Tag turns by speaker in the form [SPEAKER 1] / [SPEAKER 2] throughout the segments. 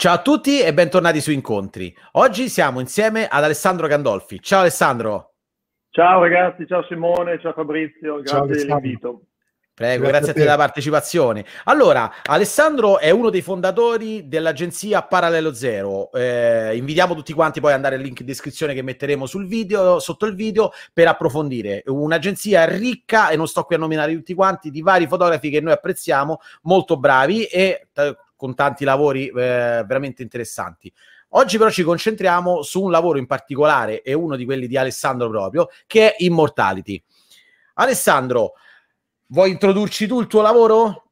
[SPEAKER 1] Ciao a tutti e bentornati su Incontri. Oggi siamo insieme ad Alessandro Gandolfi. Ciao Alessandro.
[SPEAKER 2] Ciao ragazzi, ciao Simone, ciao Fabrizio, grazie ciao, dell'invito.
[SPEAKER 1] Prego, grazie, grazie a te della partecipazione. Allora, Alessandro è uno dei fondatori dell'agenzia Parallelo Zero. Eh, invitiamo tutti quanti poi ad andare al link in descrizione che metteremo sul video, sotto il video, per approfondire. Un'agenzia ricca, e non sto qui a nominare tutti quanti, di vari fotografi che noi apprezziamo, molto bravi e t- con tanti lavori eh, veramente interessanti. Oggi però ci concentriamo su un lavoro in particolare, e uno di quelli di Alessandro proprio, che è Immortality. Alessandro, vuoi introdurci tu il tuo lavoro?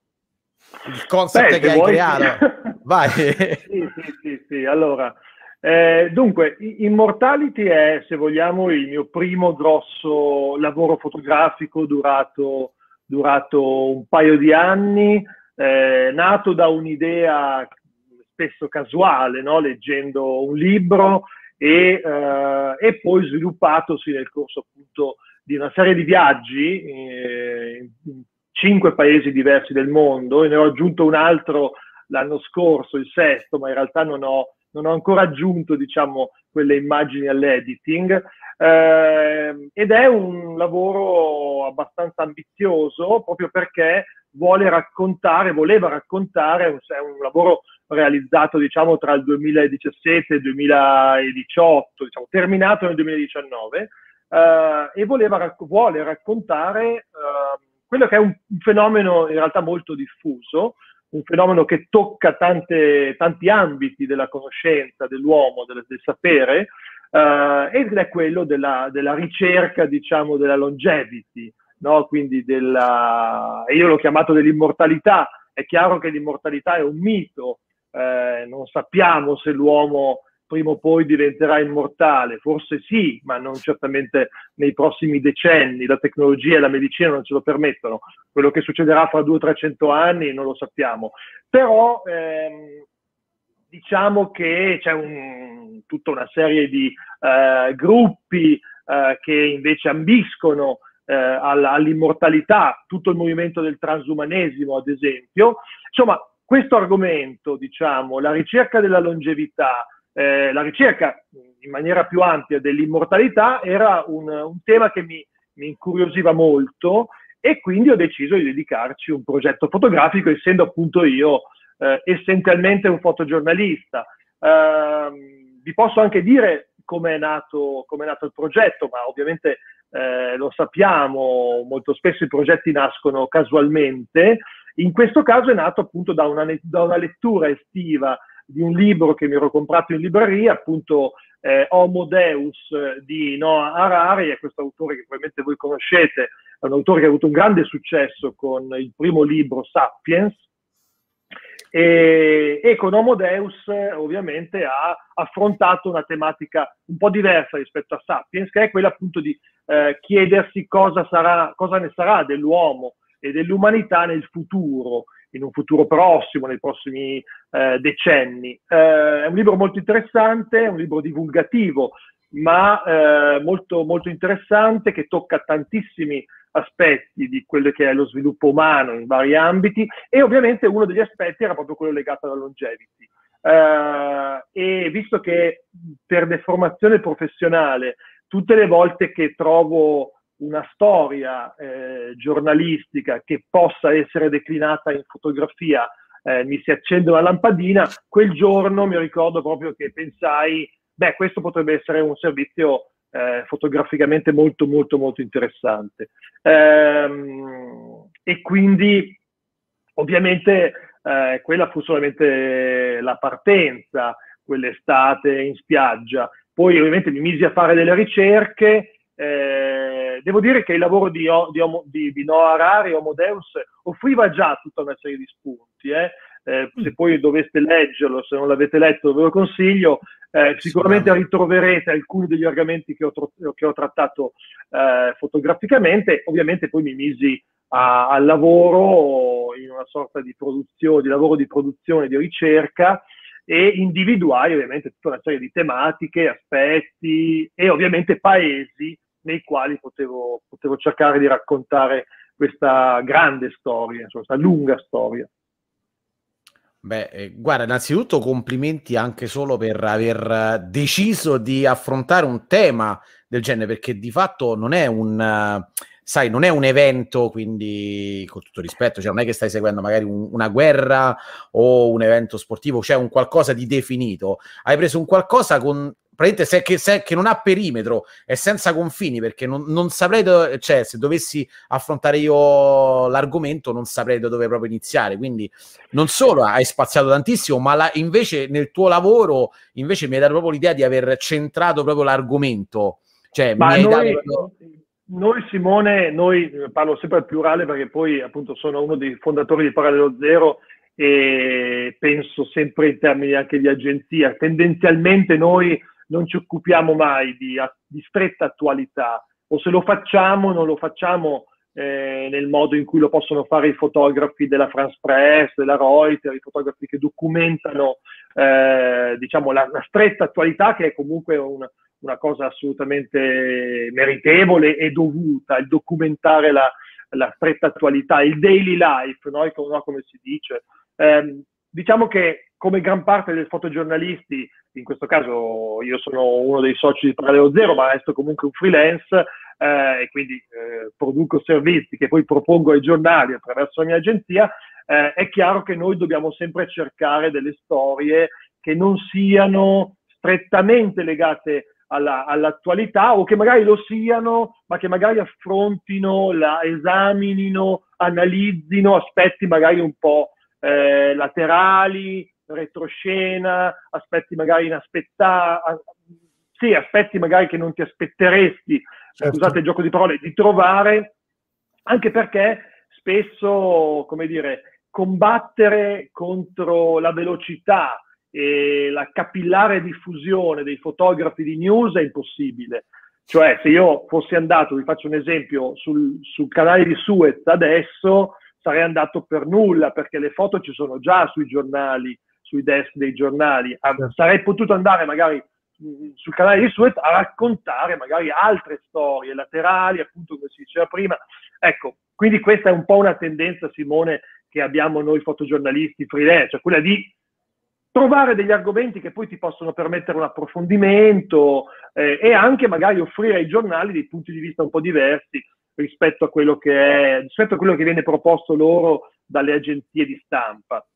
[SPEAKER 1] Il concept Beh, che hai vuoi... creato? Vai. sì,
[SPEAKER 2] sì, sì, sì. Allora, eh, dunque, Immortality è, se vogliamo, il mio primo grosso lavoro fotografico durato, durato un paio di anni eh, nato da un'idea spesso casuale, no? leggendo un libro e, eh, e, poi sviluppatosi nel corso appunto di una serie di viaggi eh, in cinque paesi diversi del mondo e ne ho aggiunto un altro l'anno scorso, il sesto, ma in realtà non ho, non ho ancora aggiunto diciamo, quelle immagini all'editing. Eh, ed è un lavoro abbastanza ambizioso proprio perché vuole raccontare, voleva raccontare, è un lavoro realizzato diciamo tra il 2017 e il 2018, diciamo, terminato nel 2019, eh, e voleva, vuole raccontare eh, quello che è un, un, fenomeno in realtà molto diffuso, un fenomeno che tocca tante, tanti ambiti della conoscenza dell'uomo, del, del sapere, eh, ed è quello della, della ricerca, diciamo, della longevity, no? quindi della, io l'ho chiamato dell'immortalità, è chiaro che l'immortalità è un mito, eh, non sappiamo se l'uomo prima o poi diventerà immortale, forse sì, ma non certamente nei prossimi decenni, la tecnologia e la medicina non ce lo permettono, quello che succederà fra 200-300 anni non lo sappiamo, però ehm, diciamo che c'è un, tutta una serie di eh, gruppi eh, che invece ambiscono eh, all'immortalità, tutto il movimento del transumanesimo, ad esempio. Insomma, questo argomento, diciamo, la ricerca della longevità, eh, la ricerca in maniera più ampia dell'immortalità era un, un tema che mi, mi, incuriosiva molto e quindi ho deciso di dedicarci un progetto fotografico, essendo appunto io eh, essenzialmente un fotogiornalista. Eh, vi posso anche dire come è nato, è nato il progetto, ma ovviamente eh, lo sappiamo, molto spesso i progetti nascono casualmente. In questo caso è nato appunto da una, da una lettura estiva di un libro che mi ero comprato in libreria, appunto eh, Homo Deus di Noah Harari, è questo autore che probabilmente voi conoscete, è un autore che ha avuto un grande successo con il primo libro Sapiens, e, con Homo Deus ovviamente ha affrontato una tematica un po' diversa rispetto a Sapiens, che è quella appunto di eh, chiedersi cosa, sarà, cosa ne sarà dell'uomo e dell'umanità nel futuro, in un futuro prossimo, nei prossimi eh, decenni. Eh, è un libro molto interessante, è un libro divulgativo, ma eh, molto, molto interessante che tocca tantissimi aspetti di quello che è lo sviluppo umano in vari ambiti e ovviamente uno degli aspetti era proprio quello legato alla longevity. Uh, e visto che per deformazione professionale tutte le volte che trovo una storia eh, giornalistica che possa essere declinata in fotografia eh, mi si accende una lampadina, quel giorno mi ricordo proprio che pensai, beh, questo potrebbe essere un servizio eh, fotograficamente molto molto molto interessante. Ehm, e quindi ovviamente eh, quella fu solamente la partenza, quell'estate in spiaggia. Poi ovviamente mi misi a fare delle ricerche. Eh, devo dire che il lavoro di, di, di, Noah Harari, Homo Deus, offriva già tutta una serie di spunti. Eh. Eh, se poi doveste leggerlo, se non l'avete letto ve lo consiglio, eh, sicuramente. ritroverete alcuni degli argomenti che ho, che ho trattato eh, fotograficamente, ovviamente poi mi misi a, al lavoro in una sorta di produzione, di lavoro di produzione, di ricerca e individuai ovviamente tutta una serie di tematiche, aspetti e ovviamente paesi nei quali potevo, potevo cercare di raccontare questa grande storia, insomma, questa lunga storia.
[SPEAKER 1] Beh, eh, guarda, innanzitutto complimenti anche solo per aver deciso di affrontare un tema del genere, perché di fatto non è un, sai, non è un evento, quindi con tutto rispetto, cioè non è che stai seguendo magari un, una guerra o un evento sportivo, cioè un qualcosa di definito. Hai preso un qualcosa con praticamente se, che, se, che, non ha perimetro è senza confini perché non, non saprei do, cioè se dovessi affrontare io l'argomento non saprei da dove proprio iniziare. Quindi non solo hai spaziato tantissimo ma la, invece nel tuo lavoro invece mi hai dato proprio l'idea di aver centrato proprio l'argomento. Cioè
[SPEAKER 2] ma noi,
[SPEAKER 1] dato
[SPEAKER 2] noi Simone noi parlo sempre al plurale perché poi appunto sono uno dei fondatori di Parallelo Zero e penso sempre in termini anche di agenzia. Tendenzialmente noi non ci occupiamo mai di, di stretta attualità o se lo facciamo non lo facciamo eh, nel modo in cui lo possono fare i fotografi della France Press, della Reuters, i fotografi che documentano eh, diciamo, la, la, stretta attualità che è comunque un, una cosa assolutamente meritevole e dovuta, il documentare la, la stretta attualità, il daily life, no? come si dice. Eh, diciamo che come gran parte dei fotogiornalisti, in questo caso io sono uno dei soci di Parallelo Zero, ma resto comunque un freelance eh, e quindi eh, produco servizi che poi propongo ai giornali attraverso la mia agenzia, eh, è chiaro che noi dobbiamo sempre cercare delle storie che non siano strettamente legate alla, all'attualità o che magari lo siano, ma che magari affrontino, la esaminino, analizzino aspetti magari un po' eh, laterali, retroscena, aspetti magari inaspettati, sì, aspetti magari che non ti aspetteresti, certo. scusate il gioco di parole, di trovare, anche perché spesso, come dire, combattere contro la velocità e la capillare diffusione dei fotografi di news è impossibile. Cioè, se io fossi andato, vi faccio un esempio, sul, sul canale di Suez adesso, sarei andato per nulla perché le foto ci sono già sui giornali, sui desk dei giornali. Certo. Sarei potuto andare magari sul canale di Suez a raccontare magari altre storie laterali, appunto come si diceva prima. Ecco, quindi questa è un po' una tendenza, Simone, che abbiamo noi fotogiornalisti freelance, cioè quella di trovare degli argomenti che poi ti possono permettere un approfondimento eh, e anche magari offrire ai giornali dei punti di vista un po' diversi rispetto a quello che, è, rispetto a quello che viene proposto loro dalle agenzie di stampa.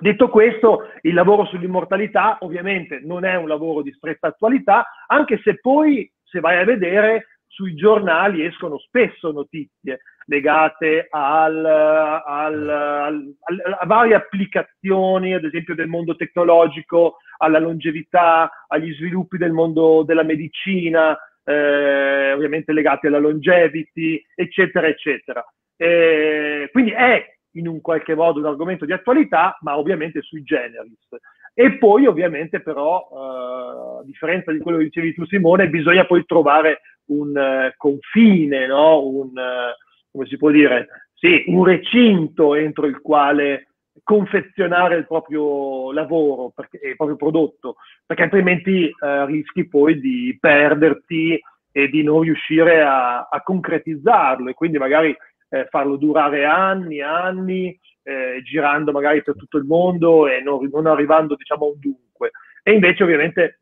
[SPEAKER 2] Detto questo, il lavoro sull'immortalità ovviamente non è un lavoro di stretta attualità, anche se poi, se vai a vedere, sui giornali escono spesso notizie legate al, al, al, a varie applicazioni, ad esempio del mondo tecnologico, alla longevità, agli sviluppi del mondo della medicina, eh, ovviamente legati alla longevity, eccetera, eccetera. Eh, quindi è in un qualche modo un argomento di attualità, ma ovviamente sui generis. E poi ovviamente però, eh, a differenza di quello che dicevi tu Simone, bisogna poi trovare un uh, confine, no? un, uh, come si può dire, sì, un recinto entro il quale confezionare il proprio lavoro, perché, il proprio prodotto, perché altrimenti uh, rischi poi di perderti e di non riuscire a, a concretizzarlo e quindi magari eh, farlo durare anni, anni, eh, girando magari per tutto il mondo e non, non arrivando diciamo a un dunque. E invece ovviamente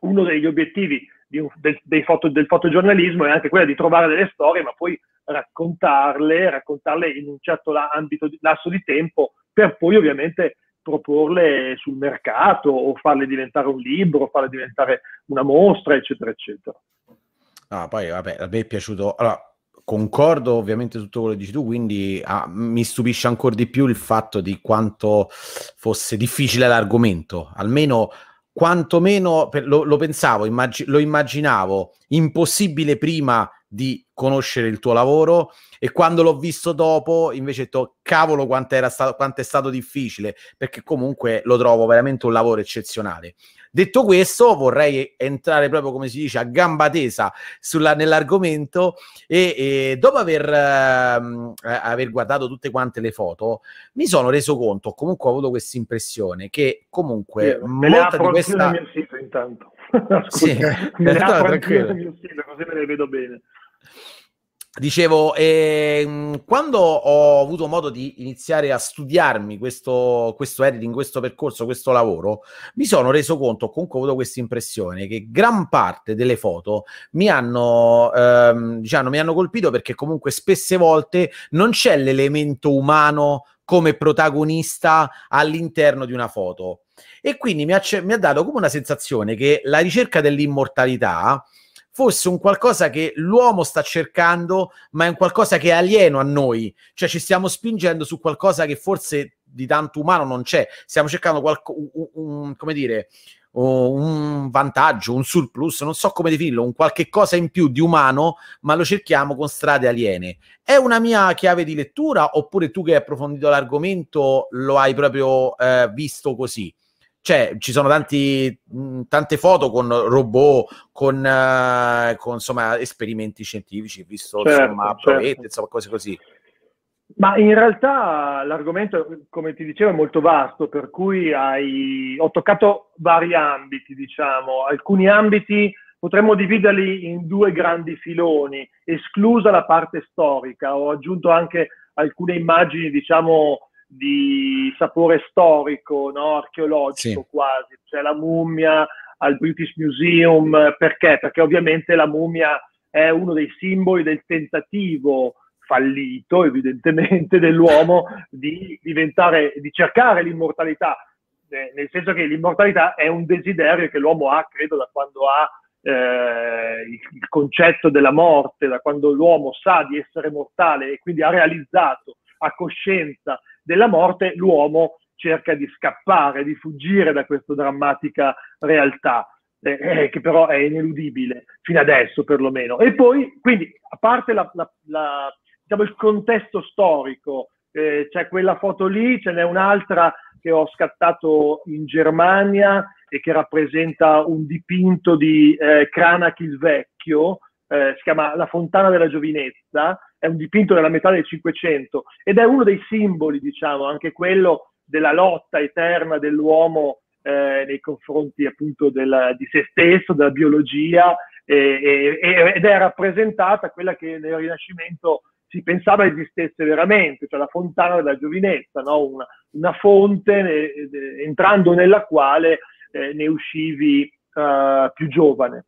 [SPEAKER 2] uno degli obiettivi un, del, foto, del, fotogiornalismo è anche quello di trovare delle storie, ma poi raccontarle, raccontarle in un certo ambito, lasso di tempo, per poi ovviamente proporle sul mercato o farle diventare un libro, farle diventare una mostra, eccetera, eccetera.
[SPEAKER 1] Ah, poi vabbè, a me è piaciuto. Allora, concordo ovviamente su tutto quello che dici tu, quindi ah, mi stupisce ancora di più il fatto di quanto fosse difficile l'argomento, almeno quantomeno lo, lo, pensavo, immag- lo immaginavo impossibile prima di conoscere il tuo lavoro e quando l'ho visto dopo invece ho detto cavolo quanto, era stato, quanto è stato difficile perché comunque lo trovo veramente un lavoro eccezionale Detto questo, vorrei entrare proprio, come si dice, a gamba tesa sulla, nell'argomento e, e dopo aver, eh, aver, guardato tutte quante le foto, mi sono reso conto, comunque ho avuto questa impressione, che comunque
[SPEAKER 2] sì, molta di questa... mio sito intanto. Scusa, sì, me apro nel mio sito, così me le vedo bene.
[SPEAKER 1] Dicevo, ehm, quando ho avuto modo di iniziare a studiarmi questo, questo editing, questo percorso, questo lavoro, mi sono reso conto, comunque ho avuto questa impressione, che gran parte delle foto mi hanno, ehm, diciamo, mi hanno colpito perché comunque spesse volte non c'è l'elemento umano come protagonista all'interno di una foto. E quindi mi ha, mi ha dato come una sensazione che la ricerca dell'immortalità fosse un qualcosa che l'uomo sta cercando, ma è un qualcosa che è alieno a noi, cioè ci stiamo spingendo su qualcosa che forse di tanto umano non c'è, stiamo cercando qualco, un, un, come dire, un vantaggio, un surplus, non so come definirlo, un qualche cosa in più di umano, ma lo cerchiamo con strade aliene. È una mia chiave di lettura oppure tu che hai approfondito l'argomento lo hai proprio eh, visto così? Cioè ci sono tanti, mh, tante foto con robot, con, uh, con insomma, esperimenti scientifici, visto certo, insomma, certo. insomma, cose così.
[SPEAKER 2] Ma in realtà l'argomento, come ti dicevo, è molto vasto, per cui hai... ho toccato vari ambiti, diciamo. Alcuni ambiti potremmo dividerli in due grandi filoni, esclusa la parte storica. Ho aggiunto anche alcune immagini, diciamo, di sapore storico, no? archeologico sì. quasi, cioè la mummia al British Museum, perché? Perché ovviamente la mummia è uno dei simboli del tentativo fallito, evidentemente, dell'uomo di diventare, di cercare l'immortalità, eh, nel senso che l'immortalità è un desiderio che l'uomo ha, credo, da quando ha eh, il, il concetto della morte, da quando l'uomo sa di essere mortale e quindi ha realizzato a coscienza della morte, l'uomo cerca di scappare, di fuggire da questa drammatica realtà, eh, eh, che però è ineludibile, fino adesso perlomeno. E poi, quindi, a parte la, la, la, diciamo, il contesto storico, eh, c'è quella foto lì, ce n'è un'altra che ho scattato in Germania e che rappresenta un dipinto di eh, Cranach il Vecchio, eh, si chiama La Fontana della Giovinezza, è un dipinto della metà del Cinquecento ed è uno dei simboli, diciamo, anche quello della lotta eterna dell'uomo eh, nei confronti appunto della, di se stesso, della biologia, e, e, ed è rappresentata quella che nel Rinascimento si pensava esistesse veramente, cioè la fontana della giovinezza, no? una, una, fonte eh, entrando nella quale eh, ne uscivi uh, più giovane.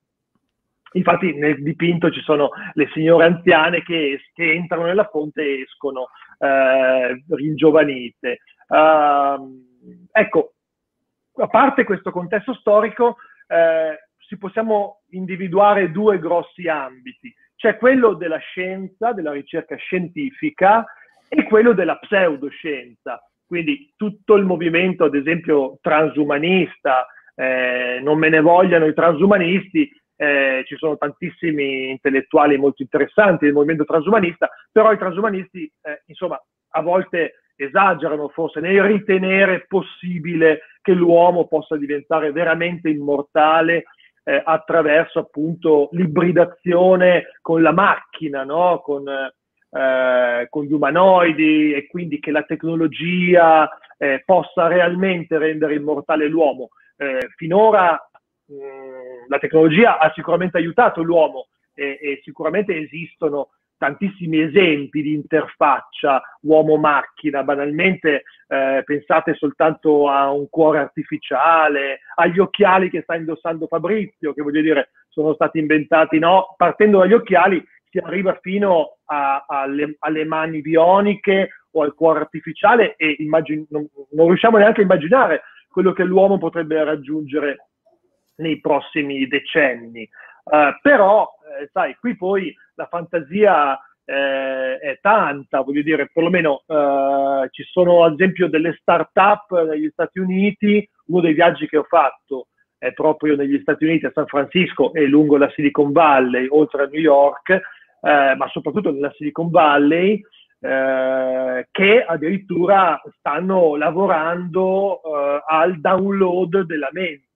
[SPEAKER 2] Infatti nel dipinto ci sono le signore anziane che, che entrano nella fonte e escono eh, ringiovanite. Uh, ecco, a parte questo contesto storico, eh, si possiamo individuare due grossi ambiti. C'è quello della scienza, della ricerca scientifica e quello della pseudoscienza. Quindi tutto il movimento, ad esempio, transumanista, eh, non me ne vogliano i transumanisti, eh, ci sono tantissimi intellettuali molto interessanti del movimento transumanista, però i transumanisti, eh, insomma, a volte esagerano forse nel ritenere possibile che l'uomo possa diventare veramente immortale eh, attraverso appunto l'ibridazione con la macchina, no? con, eh, con, gli umanoidi e quindi che la tecnologia eh, possa realmente rendere immortale l'uomo. Eh, finora mh, la tecnologia ha sicuramente aiutato l'uomo e, e sicuramente esistono tantissimi esempi di interfaccia uomo-macchina, banalmente eh, pensate soltanto a un cuore artificiale, agli occhiali che sta indossando Fabrizio, che voglio dire sono stati inventati, no? Partendo dagli occhiali si arriva fino a, a, alle, alle, mani bioniche o al cuore artificiale e immagin- non, non riusciamo neanche a immaginare quello che l'uomo potrebbe raggiungere nei prossimi decenni. Uh, però, eh, sai, qui poi la fantasia eh, è tanta, voglio dire, perlomeno uh, ci sono ad esempio delle start-up negli Stati Uniti, uno dei viaggi che ho fatto è proprio negli Stati Uniti, a San Francisco e lungo la Silicon Valley, oltre a New York, eh, ma soprattutto nella Silicon Valley, eh, che addirittura stanno lavorando eh, al download della mente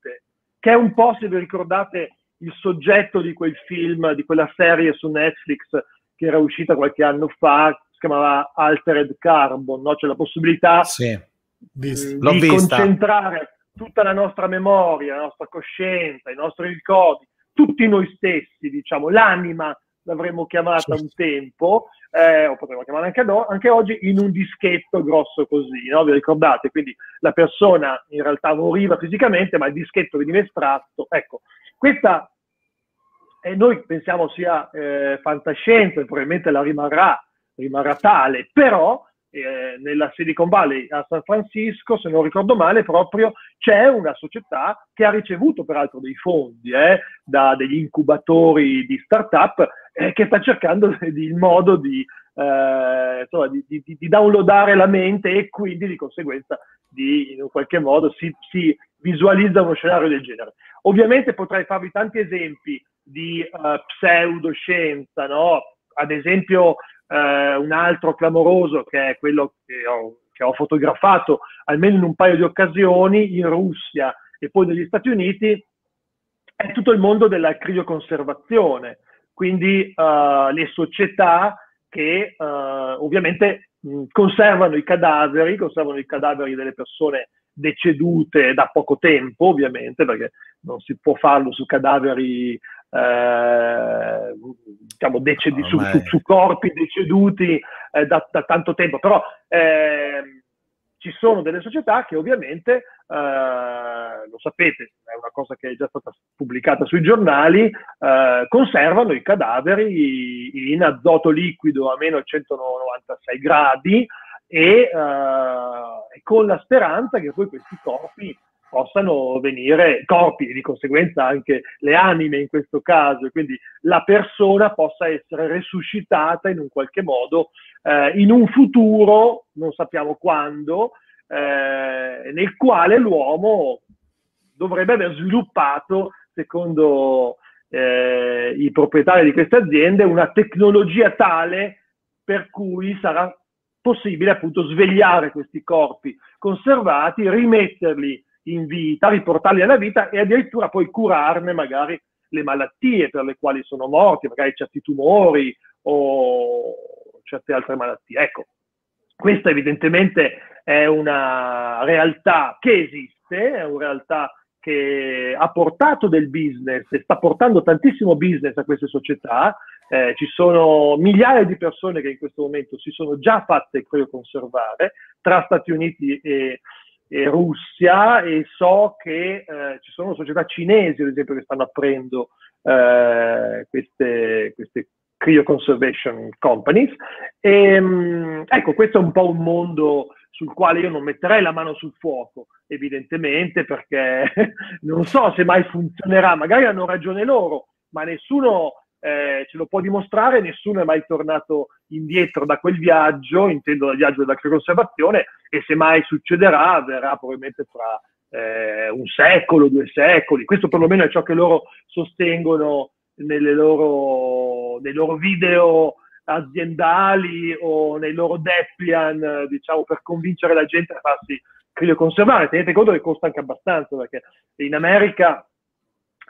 [SPEAKER 2] che è un po', se vi ricordate, il soggetto di quel film, di quella serie su Netflix che era uscita qualche anno fa, si chiamava Altered Carbon, no? c'è la possibilità
[SPEAKER 1] sì,
[SPEAKER 2] di, di concentrare tutta la nostra memoria, la nostra coscienza, i nostri ricordi, tutti noi stessi, diciamo, l'anima l'avremmo chiamata un tempo, eh, o potremmo chiamarla anche, no, anche, oggi, in un dischetto grosso così, no? vi ricordate? Quindi la persona in realtà moriva fisicamente, ma il dischetto veniva estratto. Ecco, questa eh, noi pensiamo sia eh, fantascienza e probabilmente la rimarrà, rimarrà tale, però eh, nella Silicon Valley a San Francisco, se non ricordo male, proprio c'è una società che ha ricevuto peraltro dei fondi eh, da degli incubatori di start-up eh, che sta cercando di, il modo di, eh, insomma, di, di, di, downloadare la mente e quindi di conseguenza di, in un qualche modo si, si visualizza uno scenario del genere. Ovviamente potrei farvi tanti esempi di uh, pseudoscienza, no? ad esempio eh, un altro clamoroso che è quello che ho, che ho, fotografato almeno in un paio di occasioni in Russia e poi negli Stati Uniti, è tutto il mondo della crioconservazione, quindi uh, le società che uh, ovviamente mh, conservano i cadaveri, conservano i cadaveri delle persone decedute da poco tempo, ovviamente, perché non si può farlo su cadaveri eh, diciamo, decedi, su, su, su, corpi deceduti eh, da, da, tanto tempo, però eh, ci sono delle società che ovviamente, eh, lo sapete, è una cosa che è già stata pubblicata sui giornali, eh, conservano i cadaveri in azoto liquido a meno 196 gradi e, e con la speranza che poi questi corpi possano venire corpi e di conseguenza anche le anime in questo caso, quindi la persona possa essere resuscitata in un qualche modo eh, in un futuro, non sappiamo quando, eh, nel quale l'uomo dovrebbe aver sviluppato, secondo eh, i proprietari di queste aziende, una tecnologia tale per cui sarà possibile appunto svegliare questi corpi conservati, rimetterli in vita, riportarli alla vita e addirittura poi curarne magari le malattie per le quali sono morti, magari certi tumori o certe altre malattie. Ecco, questa evidentemente è una realtà che esiste, è una realtà che ha portato del business e sta portando tantissimo business a queste società. Eh, ci sono migliaia di persone che in questo momento si sono già fatte crioconservare tra Stati Uniti e, e Russia e so che eh, ci sono società cinesi, ad esempio, che stanno aprendo eh, queste, queste cryoconservation companies. E, mh, mm, ecco, questo è un po' un mondo sul quale io non metterei la mano sul fuoco, evidentemente, perché non so se mai funzionerà, magari hanno ragione loro, ma nessuno eh, ce lo può dimostrare, nessuno è mai tornato indietro da quel viaggio, intendo dal viaggio della conservazione, e se mai succederà, avverrà probabilmente tra eh, un secolo, due secoli. Questo perlomeno è ciò che loro sostengono loro, nei loro video aziendali o nei loro Deplian, diciamo, per convincere la gente a farsi crioconservare. Tenete conto che costa anche abbastanza, perché in America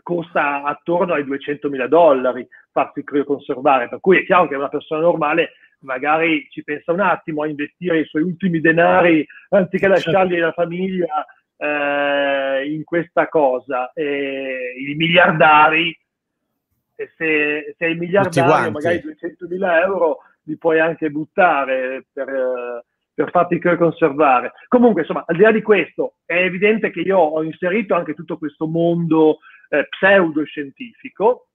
[SPEAKER 2] costa attorno ai 200 mila dollari farsi crioconservare, per cui è chiaro che una persona normale magari ci pensa un attimo a investire i suoi ultimi denari anziché certo. lasciarli alla famiglia eh, in questa cosa. E I miliardari, se sei miliardario, magari 200 mila euro li puoi anche buttare per, per farti conservare. Comunque, insomma, al di là di questo, è evidente che io ho inserito anche tutto questo mondo eh, pseudoscientifico.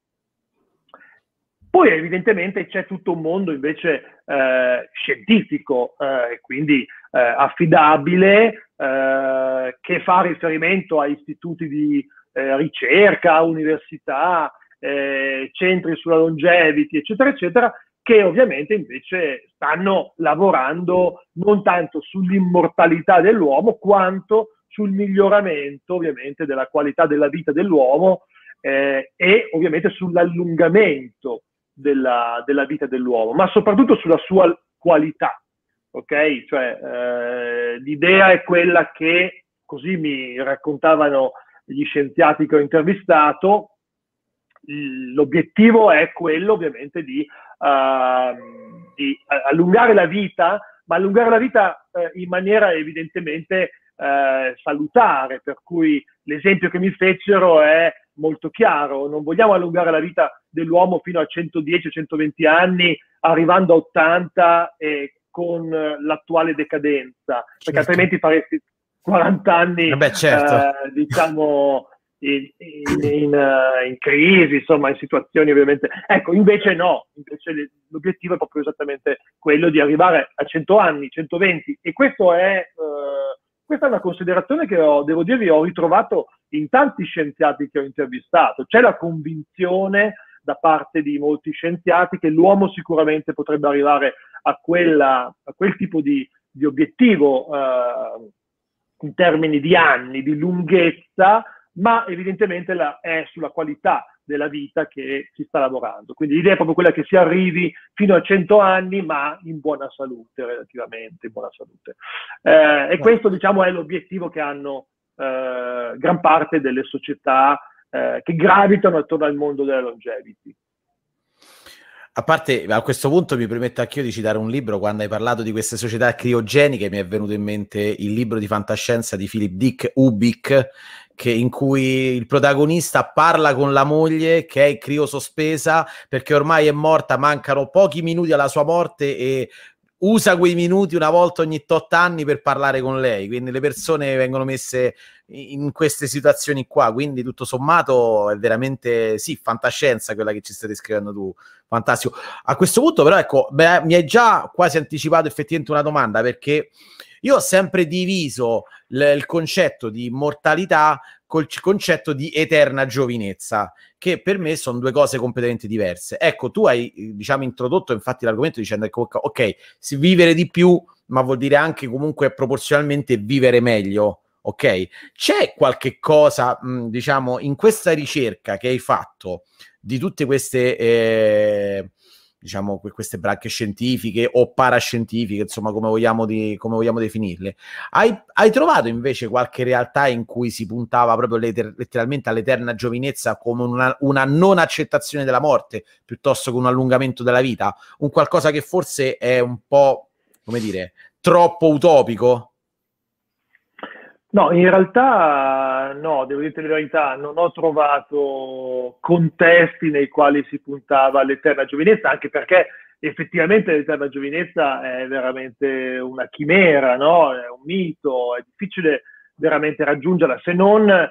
[SPEAKER 2] Poi evidentemente c'è tutto un mondo invece eh, scientifico, eh, quindi eh, affidabile, eh, che fa riferimento a istituti di eh, ricerca, università, centri sulla longevity, eccetera, eccetera, che ovviamente invece stanno lavorando non tanto sull'immortalità dell'uomo quanto sul miglioramento ovviamente della qualità della vita dell'uomo eh, e ovviamente sull'allungamento della, della, vita dell'uomo, ma soprattutto sulla sua qualità. Ok? Cioè, eh, l'idea è quella che, così mi raccontavano gli scienziati che ho intervistato, l'obiettivo è quello ovviamente di, uh, di allungare la vita, ma allungare la vita uh, in maniera evidentemente eh, salutare, per cui l'esempio che mi fecero è molto chiaro, non vogliamo allungare la vita dell'uomo fino a 110-120 anni, arrivando a 80 e con l'attuale decadenza, certo. perché altrimenti faresti 40 anni,
[SPEAKER 1] Vabbè, certo.
[SPEAKER 2] eh, diciamo, in, in, in, uh, in, crisi, insomma, in situazioni ovviamente. Ecco, invece no, invece l'obiettivo è proprio esattamente quello di arrivare a 100 anni, 120 e questo è, uh, questa è una considerazione che ho, devo dirvi, ho ritrovato in tanti scienziati che ho intervistato. C'è la convinzione da parte di molti scienziati che l'uomo sicuramente potrebbe arrivare a, quella, a quel tipo di, di obiettivo uh, in termini di anni, di lunghezza, ma evidentemente la, è sulla qualità della vita che si sta lavorando. Quindi l'idea è proprio quella che si arrivi fino a 100 anni, ma in buona salute, relativamente in buona salute. Eh, e questo, diciamo, è l'obiettivo che hanno eh, gran parte delle società eh, che gravitano attorno al mondo della longevity.
[SPEAKER 1] A parte, a questo punto mi permetto anch'io di citare un libro, quando hai parlato di queste società criogeniche mi è venuto in mente il libro di fantascienza di Philip Dick, Ubik, in cui il protagonista parla con la moglie che è criosospesa perché ormai è morta, mancano pochi minuti alla sua morte e usa quei minuti una volta ogni tot anni per parlare con lei, quindi le persone vengono messe in queste situazioni qua, quindi tutto sommato è veramente sì, fantascienza quella che ci stai descrivendo tu, fantastico. A questo punto però ecco, beh, mi hai già quasi anticipato effettivamente una domanda perché io ho sempre diviso l- il concetto di immortalità col concetto di eterna giovinezza, che per me sono due cose completamente diverse. Ecco, tu hai, diciamo, introdotto infatti l'argomento dicendo che, ok, vivere di più, ma vuol dire anche comunque proporzionalmente vivere meglio, ok? C'è qualche cosa, mh, diciamo, in questa ricerca che hai fatto di tutte queste... Eh, diciamo, queste branche scientifiche o parascientifiche, insomma, come vogliamo, di, come vogliamo definirle. Hai, hai, trovato invece qualche realtà in cui si puntava proprio letter- letteralmente all'eterna giovinezza come una, una, non accettazione della morte piuttosto che un allungamento della vita? Un qualcosa che forse è un po', come dire, troppo utopico?
[SPEAKER 2] No, in realtà no, devo dirti la verità, non ho trovato contesti nei quali si puntava all'eterna giovinezza, anche perché effettivamente l'eterna giovinezza è veramente una chimera, no? È un mito, è difficile veramente raggiungerla, se non,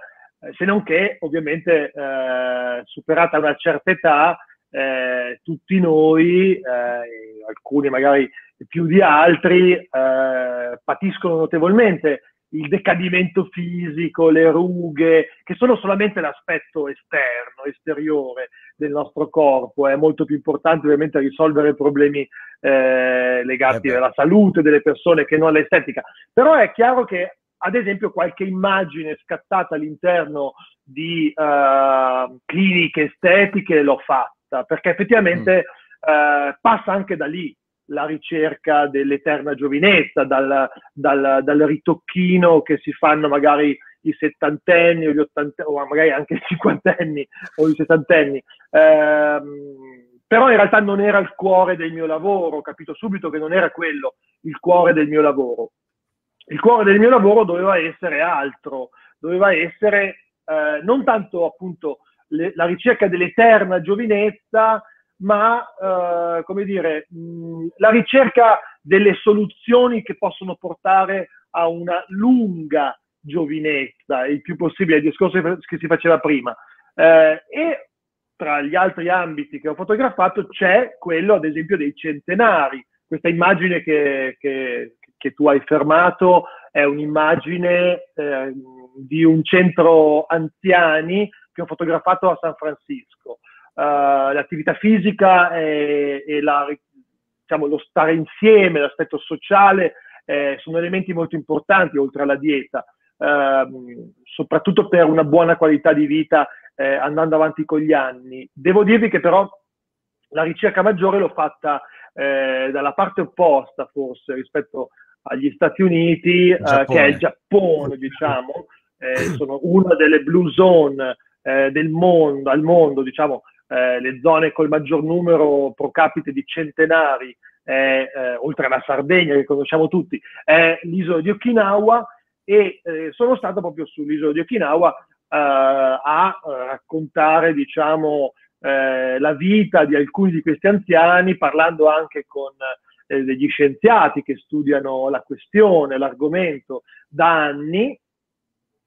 [SPEAKER 2] se non che ovviamente eh, superata una certa età, eh, tutti noi, eh, alcuni magari più di altri, eh, patiscono notevolmente il decadimento fisico, le rughe, che sono solamente l'aspetto esterno, esteriore del nostro corpo. È molto più importante ovviamente risolvere problemi eh, legati eh alla salute delle persone che non all'estetica. Però è chiaro che, ad esempio, qualche immagine scattata all'interno di uh, cliniche estetiche l'ho fatta, perché effettivamente mm. uh, passa anche da lì la ricerca dell'eterna giovinezza, dal, dal, dal, ritocchino che si fanno magari i settantenni o gli ottantenni, o magari anche i cinquantenni o i settantenni. Eh, però in realtà non era il cuore del mio lavoro, ho capito subito che non era quello il cuore del mio lavoro. Il cuore del mio lavoro doveva essere altro, doveva essere eh, non tanto appunto le, la ricerca dell'eterna giovinezza, ma eh, come dire, mh, la ricerca delle soluzioni che possono portare a una lunga giovinezza, il più possibile, il discorso che si faceva prima. Eh, e tra gli altri ambiti che ho fotografato c'è quello, ad esempio, dei centenari. Questa immagine che, che, che tu hai fermato è un'immagine eh, di un centro anziani che ho fotografato a San Francisco. Uh, l'attività fisica e, e la, diciamo, lo stare insieme, l'aspetto sociale eh, sono elementi molto importanti oltre alla dieta, uh, soprattutto per una buona qualità di vita eh, andando avanti con gli anni. Devo dirvi che però la ricerca maggiore l'ho fatta eh, dalla parte opposta forse rispetto agli Stati Uniti, eh, che è il Giappone, diciamo, eh, sono una delle blue zone del mondo, al mondo, diciamo, eh, le zone col maggior numero pro capite di centenari, eh, eh, oltre alla Sardegna che conosciamo tutti, è l'isola di Okinawa e eh, sono stato proprio sull'isola di Okinawa a raccontare, diciamo, la vita di alcuni di questi anziani, parlando anche con eh, degli scienziati che studiano la questione, l'argomento da anni.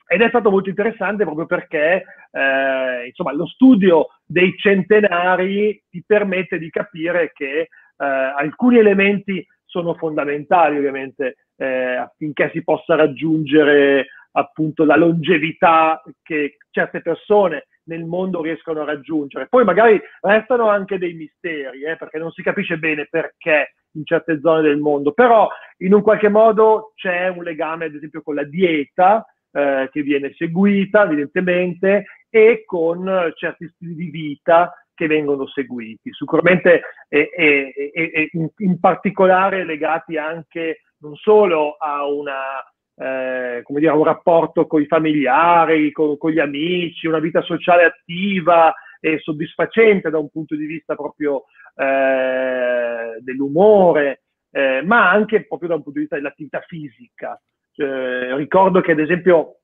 [SPEAKER 2] Ed è stato molto interessante proprio perché eh, insomma, lo studio dei centenari ti permette di capire che eh, alcuni elementi sono fondamentali ovviamente eh, affinché si possa raggiungere appunto la longevità che certe persone nel mondo riescono a raggiungere. Poi magari restano anche dei misteri, eh, perché non si capisce bene perché in certe zone del mondo, però in un qualche modo c'è un legame ad esempio con la dieta eh, che viene seguita evidentemente e con certi stili di vita che vengono seguiti, sicuramente e, e, e, in, in, particolare legati anche non solo a una, eh, come dire, un rapporto con i familiari, con, con, gli amici, una vita sociale attiva e soddisfacente da un punto di vista proprio eh, dell'umore, eh, ma anche proprio da un punto di vista dell'attività fisica. Eh, ricordo che ad esempio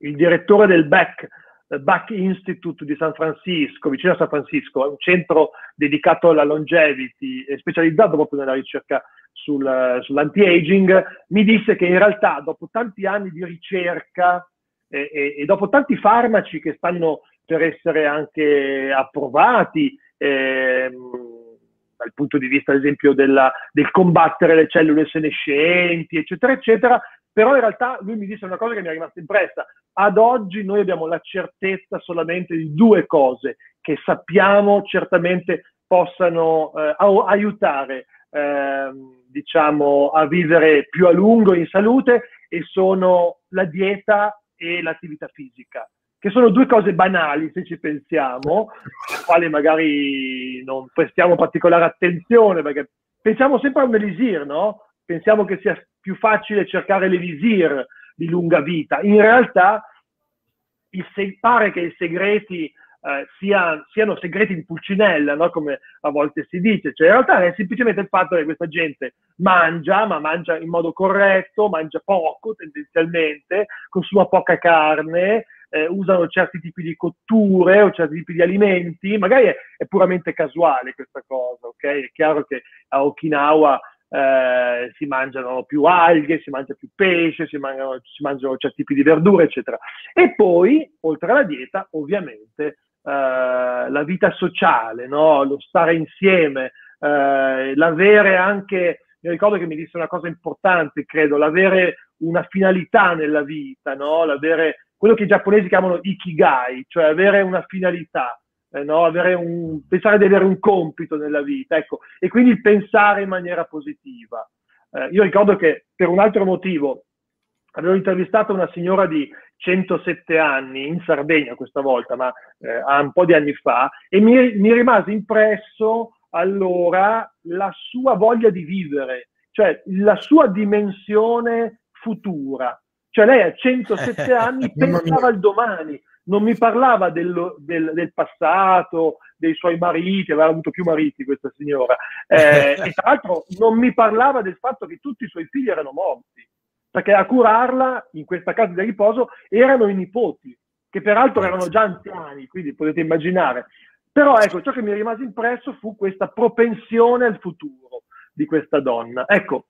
[SPEAKER 2] il direttore del BEC, Buck Institute di San Francisco, vicino a San Francisco, è un centro dedicato alla longevity e specializzato proprio nella ricerca sul, sull'anti-aging, mi disse che in realtà dopo tanti anni di ricerca e, e, e dopo tanti farmaci che stanno per essere anche approvati ehm, dal punto di vista, ad esempio, della, del combattere le cellule senescenti, eccetera, eccetera. Però in realtà lui mi disse una cosa che mi è rimasta impressa. Ad oggi noi abbiamo la certezza solamente di due cose che sappiamo certamente possano eh, aiutare eh, diciamo, a vivere più a lungo in salute e sono la dieta e l'attività fisica che sono due cose banali se ci pensiamo, alle quali magari non prestiamo particolare attenzione, perché pensiamo sempre a un elisir, no? Pensiamo che sia più facile cercare l'elisir di lunga vita. In realtà se- pare che i segreti eh, sia, siano segreti in pulcinella, no? come a volte si dice. Cioè, in realtà è semplicemente il fatto che questa gente mangia, ma mangia in modo corretto, mangia poco tendenzialmente, consuma poca carne, eh, usano certi tipi di cotture o certi tipi di alimenti, magari è, è, puramente casuale questa cosa, ok? È chiaro che a Okinawa eh, si mangiano più alghe, si mangia più pesce, si mangiano, si mangiano certi tipi di verdure, eccetera. E poi, oltre alla dieta, ovviamente, eh, la vita sociale, no? lo stare insieme, eh, l'avere anche mi ricordo che mi disse una cosa importante, credo, l'avere una finalità nella vita, no? l'avere quello che i giapponesi chiamano ikigai, cioè avere una finalità, eh, no? avere un, pensare di avere un compito nella vita, ecco, e quindi pensare in maniera positiva. Eh, io ricordo che per un altro motivo avevo intervistato una signora di 107 anni in Sardegna questa volta, ma eh, un po' di anni fa, e mi, mi rimase impresso allora la sua voglia di vivere, cioè la sua dimensione futura. Cioè lei a 107 anni pensava al domani, non mi parlava del, del, del, passato, dei suoi mariti, aveva avuto più mariti questa signora, eh, e tra l'altro non mi parlava del fatto che tutti i suoi figli erano morti, perché a curarla in questa casa di riposo erano i nipoti, che peraltro erano già anziani, quindi potete immaginare. Però ecco, ciò che mi rimase impresso fu questa propensione al futuro di questa donna. Ecco,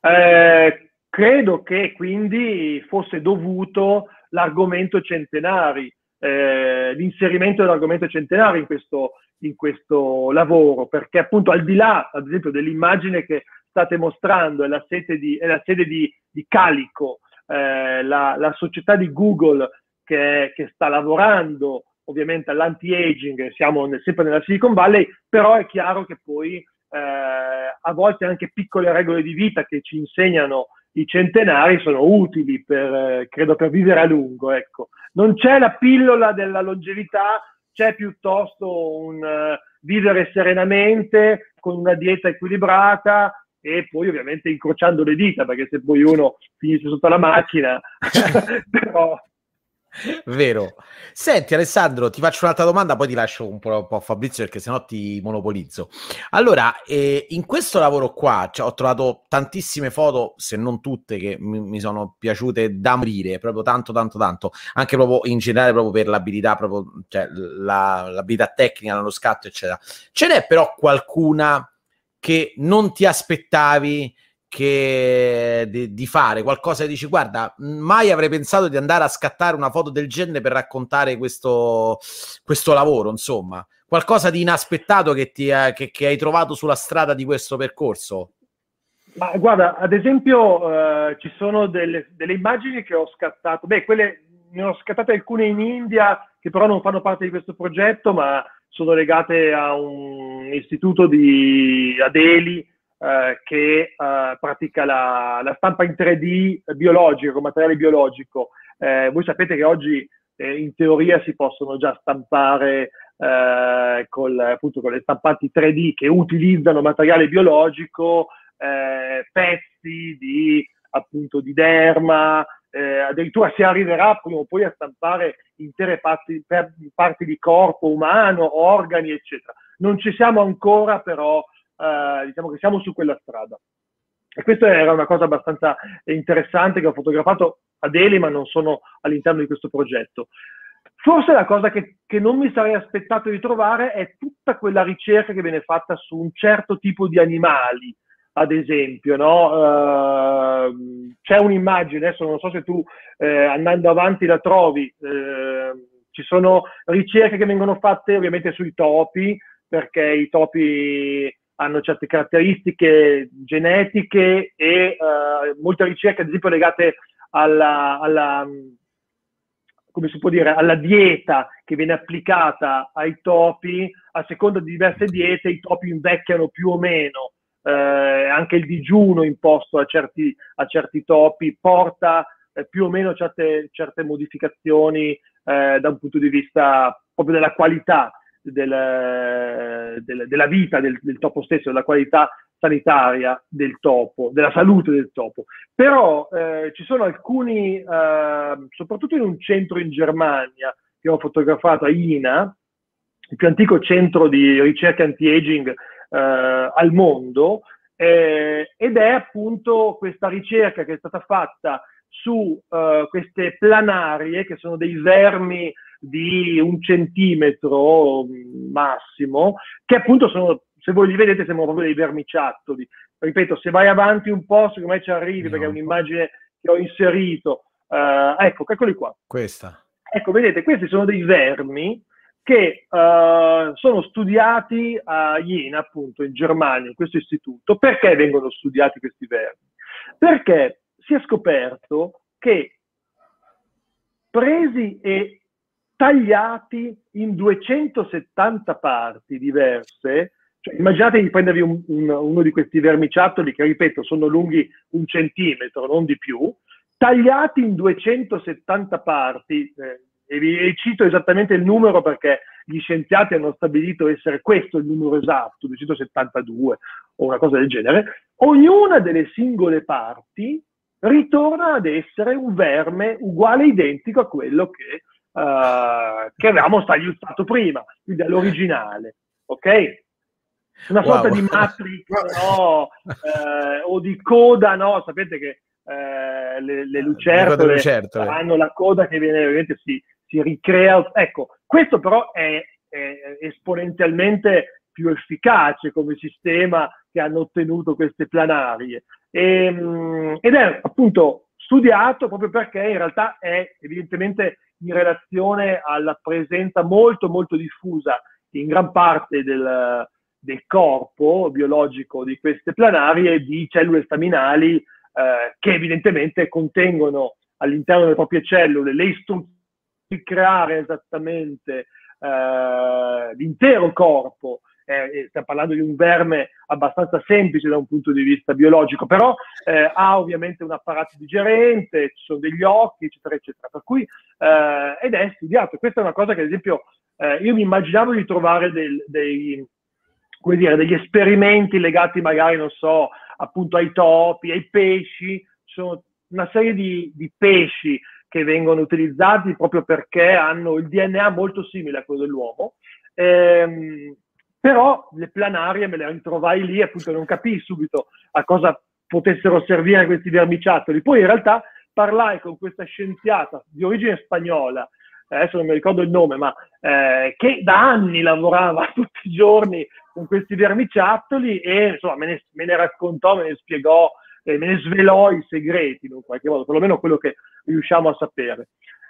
[SPEAKER 2] eh, Credo che quindi fosse dovuto l'argomento centenari, eh, l'inserimento dell'argomento centenari in questo, in questo lavoro, perché appunto al di là, ad esempio, dell'immagine che state mostrando, è la sede di, la sede di, di Calico, eh, la, la, società di Google che, che sta lavorando ovviamente all'anti-aging, siamo nel, sempre nella Silicon Valley, però è chiaro che poi eh, a volte anche piccole regole di vita che ci insegnano i centenari sono utili per, eh, credo, per vivere a lungo. Ecco. Non c'è la pillola della longevità, c'è piuttosto un uh, vivere serenamente con una dieta equilibrata e poi ovviamente incrociando le dita, perché se poi uno finisce sotto la macchina, però
[SPEAKER 1] Vero. Senti Alessandro, ti faccio un'altra domanda, poi ti lascio un po', a Fabrizio perché sennò ti monopolizzo. Allora, eh, in questo lavoro qua cioè, ho trovato tantissime foto, se non tutte, che mi, mi, sono piaciute da morire, proprio tanto, tanto, tanto, anche proprio in generale proprio per l'abilità, proprio, cioè, la, l'abilità tecnica nello scatto, eccetera. Ce n'è però qualcuna che non ti aspettavi che di, di, fare qualcosa e dici guarda mai avrei pensato di andare a scattare una foto del genere per raccontare questo, questo lavoro insomma. Qualcosa di inaspettato che, ti, che, che hai trovato sulla strada di questo percorso?
[SPEAKER 2] Ma guarda ad esempio uh, ci sono delle, delle, immagini che ho scattato. Beh quelle ne ho scattate alcune in India che però non fanno parte di questo progetto ma sono legate a un istituto di Adeli eh, che eh, pratica la, la, stampa in 3D biologico, materiale biologico. Eh, voi sapete che oggi eh, in teoria si possono già stampare eh, col, appunto, con le stampanti 3D che utilizzano materiale biologico, pezzi di, appunto, di derma, eh, addirittura si arriverà prima o poi a stampare intere parti, parti, di corpo umano, organi, eccetera. Non ci siamo ancora, però eh, diciamo che siamo su quella strada. E questa era una cosa abbastanza interessante che ho fotografato a Delhi, ma non sono all'interno di questo progetto. Forse la cosa che, che, non mi sarei aspettato di trovare è tutta quella ricerca che viene fatta su un certo tipo di animali, ad esempio. No? Uh, c'è un'immagine, adesso non so se tu eh, andando avanti la trovi, eh, ci sono ricerche che vengono fatte ovviamente sui topi, perché i topi hanno certe caratteristiche genetiche e uh, molte ricerche, ad esempio, legate alla, alla, dire, alla dieta che viene applicata ai topi, a seconda di diverse diete i topi invecchiano più o meno. Eh, anche il digiuno imposto a certi, a certi topi porta eh, più o meno certe, certe modificazioni eh, da un punto di vista proprio della qualità del, del, della vita del, del, topo stesso, della qualità sanitaria del topo, della salute del topo. Però eh, ci sono alcuni, eh, soprattutto in un centro in Germania che ho fotografato a Ina, il più antico centro di ricerca anti-aging eh, al mondo, eh, ed è appunto questa ricerca che è stata fatta su uh, queste planarie, che sono dei vermi di un centimetro massimo, che appunto sono, se voi li vedete, sembrano proprio dei vermiciattoli. Ripeto, se vai avanti un po', secondo me ci arrivi, no. perché è un'immagine che ho inserito. Uh, ecco, eccoli qua.
[SPEAKER 1] Questa.
[SPEAKER 2] Ecco, vedete, questi sono dei vermi che uh, sono studiati a Jena, appunto, in Germania, in questo istituto. Perché vengono studiati questi vermi? Perché si è scoperto che presi e tagliati in 270 parti diverse, cioè, immaginate di prendervi un, un, uno di questi vermiciattoli che, ripeto, sono lunghi un centimetro, non di più, tagliati in 270 parti, eh, e vi cito esattamente il numero perché gli scienziati hanno stabilito essere questo il numero esatto, 272 o una cosa del genere, ognuna delle singole parti ritorna ad essere un verme uguale identico a quello che uh, che avevamo stagliuzzato prima, quindi all'originale, ok? Una sorta wow. di Matrix no? eh, o di coda, no? Sapete che eh, le, le, lucertole, lucertole hanno la coda che viene ovviamente si, si ricrea. Ecco, questo però è, è esponenzialmente più efficace come sistema che hanno ottenuto queste planarie. E, ehm, ed è appunto studiato proprio perché in realtà è evidentemente in relazione alla presenza molto molto diffusa in gran parte del, del corpo biologico di queste planarie di cellule staminali eh, che evidentemente contengono all'interno delle proprie cellule le istruzioni di creare esattamente eh, l'intero corpo eh, stiamo parlando di un verme abbastanza semplice da un punto di vista biologico, però eh, ha ovviamente un apparato digerente, ci sono degli occhi, eccetera, eccetera. Per cui, eh, ed è studiato. Questa è una cosa che, ad esempio, eh, io mi immaginavo di trovare del, dei, dire, degli esperimenti legati magari, non so, appunto ai topi, ai pesci. Ci sono una serie di, di pesci che vengono utilizzati proprio perché hanno il DNA molto simile a quello dell'uomo. Ehm, però le planarie me le ritrovai lì, appunto non capii subito a cosa potessero servire questi vermiciattoli. Poi in realtà parlai con questa scienziata di origine spagnola, adesso non mi ricordo il nome, ma eh, che da anni lavorava tutti i giorni con questi vermiciattoli e insomma me ne, me ne raccontò, me ne spiegò, eh, me ne svelò i segreti in un qualche modo, perlomeno quello che riusciamo a sapere.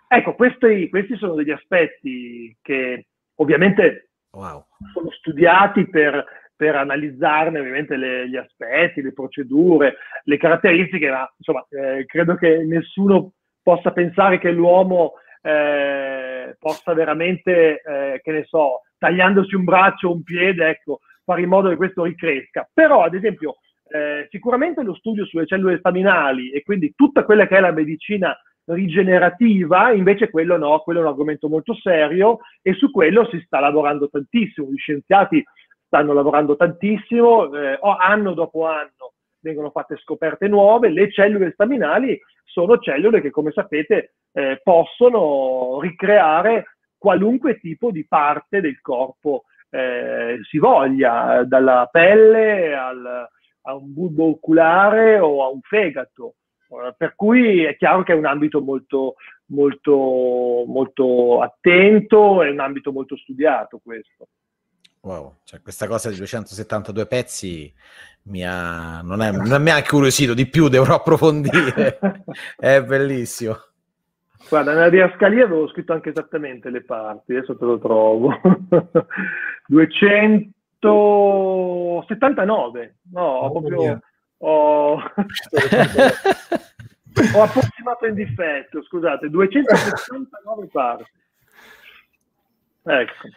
[SPEAKER 2] Ecco, questi, questi sono degli aspetti che ovviamente wow. sono studiati per, per analizzarne ovviamente le, gli aspetti, le procedure, le caratteristiche, ma insomma eh, credo che nessuno possa pensare che l'uomo eh, possa veramente, eh, che ne so, tagliandosi un braccio o un piede, ecco, fare in modo che questo ricresca. Però, ad esempio, eh, sicuramente lo studio sulle cellule staminali e quindi tutta quella che è la medicina rigenerativa, invece quello no, quello è un argomento molto serio e su quello si sta lavorando tantissimo, gli scienziati stanno lavorando tantissimo, eh, anno dopo anno vengono fatte scoperte nuove, le cellule staminali sono cellule che come sapete eh, possono ricreare qualunque tipo di parte del corpo eh, si voglia, dalla pelle al, a un bulbo oculare o a un fegato. Eh, per cui è chiaro che è un ambito molto, molto, molto attento, è un ambito molto studiato questo.
[SPEAKER 1] Wow, cioè questa cosa di 272 pezzi mi ha, non, è, non mi ha incuriosito di più, dovrò approfondire. è bellissimo.
[SPEAKER 2] Guarda, nella diascalia avevo scritto anche esattamente le parti, adesso te lo trovo. 279, no, oh, proprio... Ho... ho approssimato in difetto, scusate, 279 parti. Ecco.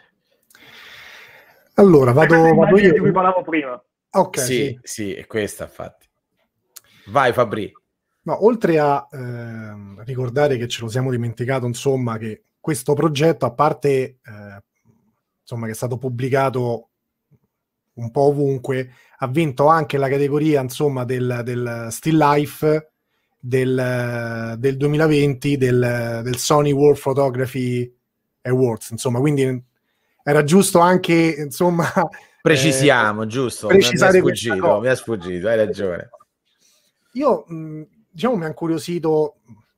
[SPEAKER 3] Allora, vado, vado io.
[SPEAKER 2] Di cui parlavo prima.
[SPEAKER 1] Ok. Sì, sì, sì, è questa, infatti. Vai, Fabri.
[SPEAKER 3] No, oltre a eh, ricordare che ce lo siamo dimenticato, insomma, che questo progetto, a parte eh, insomma, che è stato pubblicato un po' ovunque, ha vinto anche la categoria insomma, del, del Still Life del, del 2020 del, del, Sony World Photography Awards. Insomma, quindi era giusto anche insomma.
[SPEAKER 1] Precisiamo, eh, giusto? Precisare mi è sfuggito, mi è sfuggito, hai ragione.
[SPEAKER 3] Io mh, diciamo mi ha incuriosito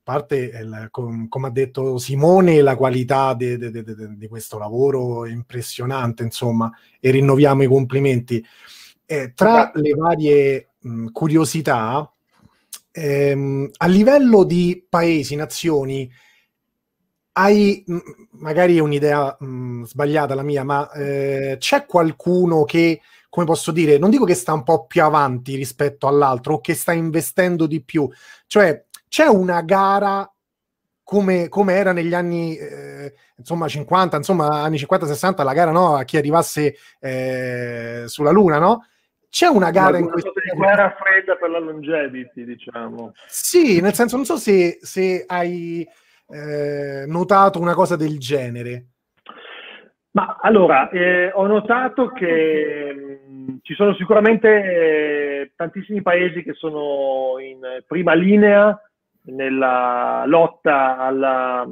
[SPEAKER 3] parte come ha detto Simone la qualità di questo lavoro è impressionante insomma e rinnoviamo i complimenti. Eh, tra le varie mh, curiosità ehm, a livello di paesi, nazioni hai magari un'idea mh, sbagliata la mia ma eh, c'è qualcuno che come posso dire, non dico che sta un po' più avanti rispetto all'altro o che sta investendo di più, cioè c'è una gara come, come era negli anni eh, insomma 50, insomma anni 50-60 la gara no, a chi arrivasse eh, sulla Luna, no? C'è una gara
[SPEAKER 2] una
[SPEAKER 3] in questo
[SPEAKER 2] di guerra fredda per la longevity, diciamo.
[SPEAKER 3] Sì, nel senso non so se, se hai eh, notato una cosa del genere.
[SPEAKER 2] Ma allora, eh, ho notato che mh, mm, ci sono sicuramente eh, tantissimi paesi che sono in prima linea nella lotta alla,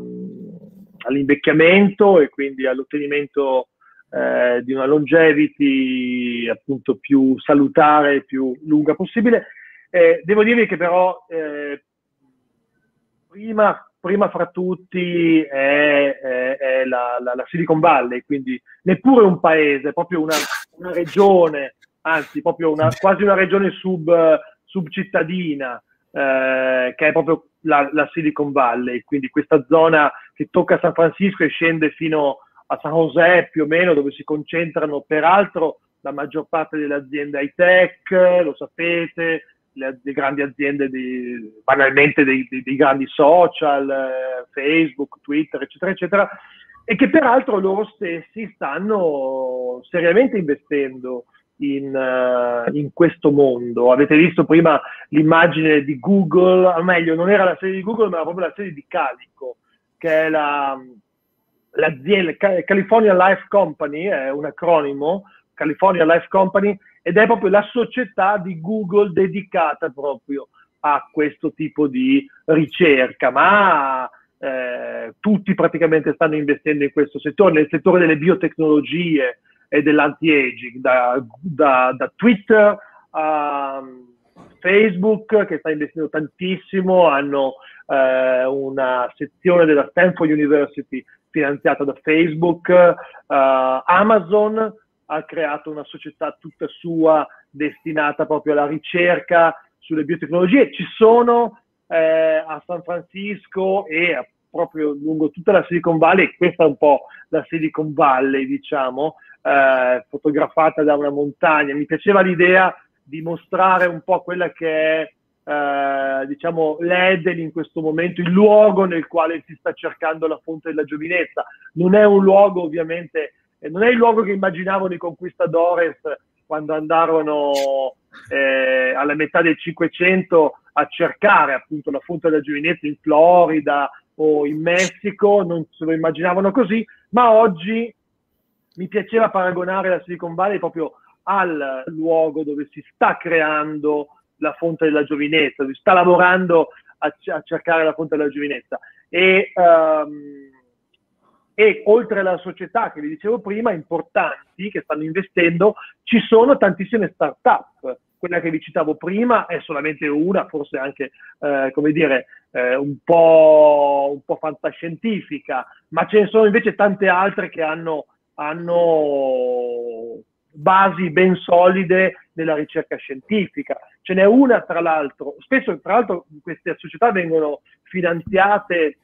[SPEAKER 2] all'invecchiamento e quindi all'ottenimento eh, di una longevity appunto più salutare, più lunga possibile. Eh, devo dirvi che però eh, prima, prima, fra tutti è, è, è la, la, la, Silicon Valley, quindi neppure un paese, proprio una, una regione, anzi proprio una, quasi una regione sub, subcittadina eh, che è proprio la, la, Silicon Valley, quindi questa zona che tocca San Francisco e scende fino a San José più o meno, dove si concentrano peraltro la maggior parte delle aziende high tech, lo sapete, le, le grandi aziende, di, banalmente dei, dei, dei grandi social, eh, Facebook, Twitter, eccetera, eccetera, e che peraltro loro stessi stanno seriamente investendo in, uh, in, questo mondo. Avete visto prima l'immagine di Google, o meglio, non era la sede di Google, ma proprio la sede di Calico, che è la, l'azienda California Life Company, è un acronimo, California Life Company, ed è proprio la società di Google dedicata proprio a questo tipo di ricerca. Ma eh, tutti praticamente stanno investendo in questo settore, nel settore delle biotecnologie e dell'anti-aging, da, da, da Twitter a Facebook che sta investendo tantissimo, hanno eh, una sezione della Stanford University finanziata da Facebook, uh, Amazon ha creato una società tutta sua destinata proprio alla ricerca sulle biotecnologie. Ci sono eh, a San Francisco e proprio lungo tutta la Silicon Valley, questa è un po' la Silicon Valley, diciamo, eh, fotografata da una montagna. Mi piaceva l'idea di mostrare un po' quella che è eh, diciamo l'Eden in questo momento, il luogo nel quale si sta cercando la fonte della giovinezza. Non è un luogo ovviamente, eh, non è il luogo che immaginavano i conquistadores quando andarono eh, alla metà del Cinquecento a cercare appunto la fonte della giovinezza in Florida o in Messico, non se lo immaginavano così, ma oggi mi piaceva paragonare la Silicon Valley proprio al luogo dove si sta creando la fonte della giovinezza, si sta lavorando a, a cercare la fonte della giovinezza. E, um, e oltre alla società che vi dicevo prima, importanti che stanno investendo, ci sono tantissime start-up quella che vi citavo prima è solamente una, forse anche, eh, come dire, eh, un, po', un, po', fantascientifica, ma ce ne sono invece tante altre che hanno, hanno basi ben solide nella ricerca scientifica. Ce n'è una, tra l'altro, spesso tra l'altro queste società vengono finanziate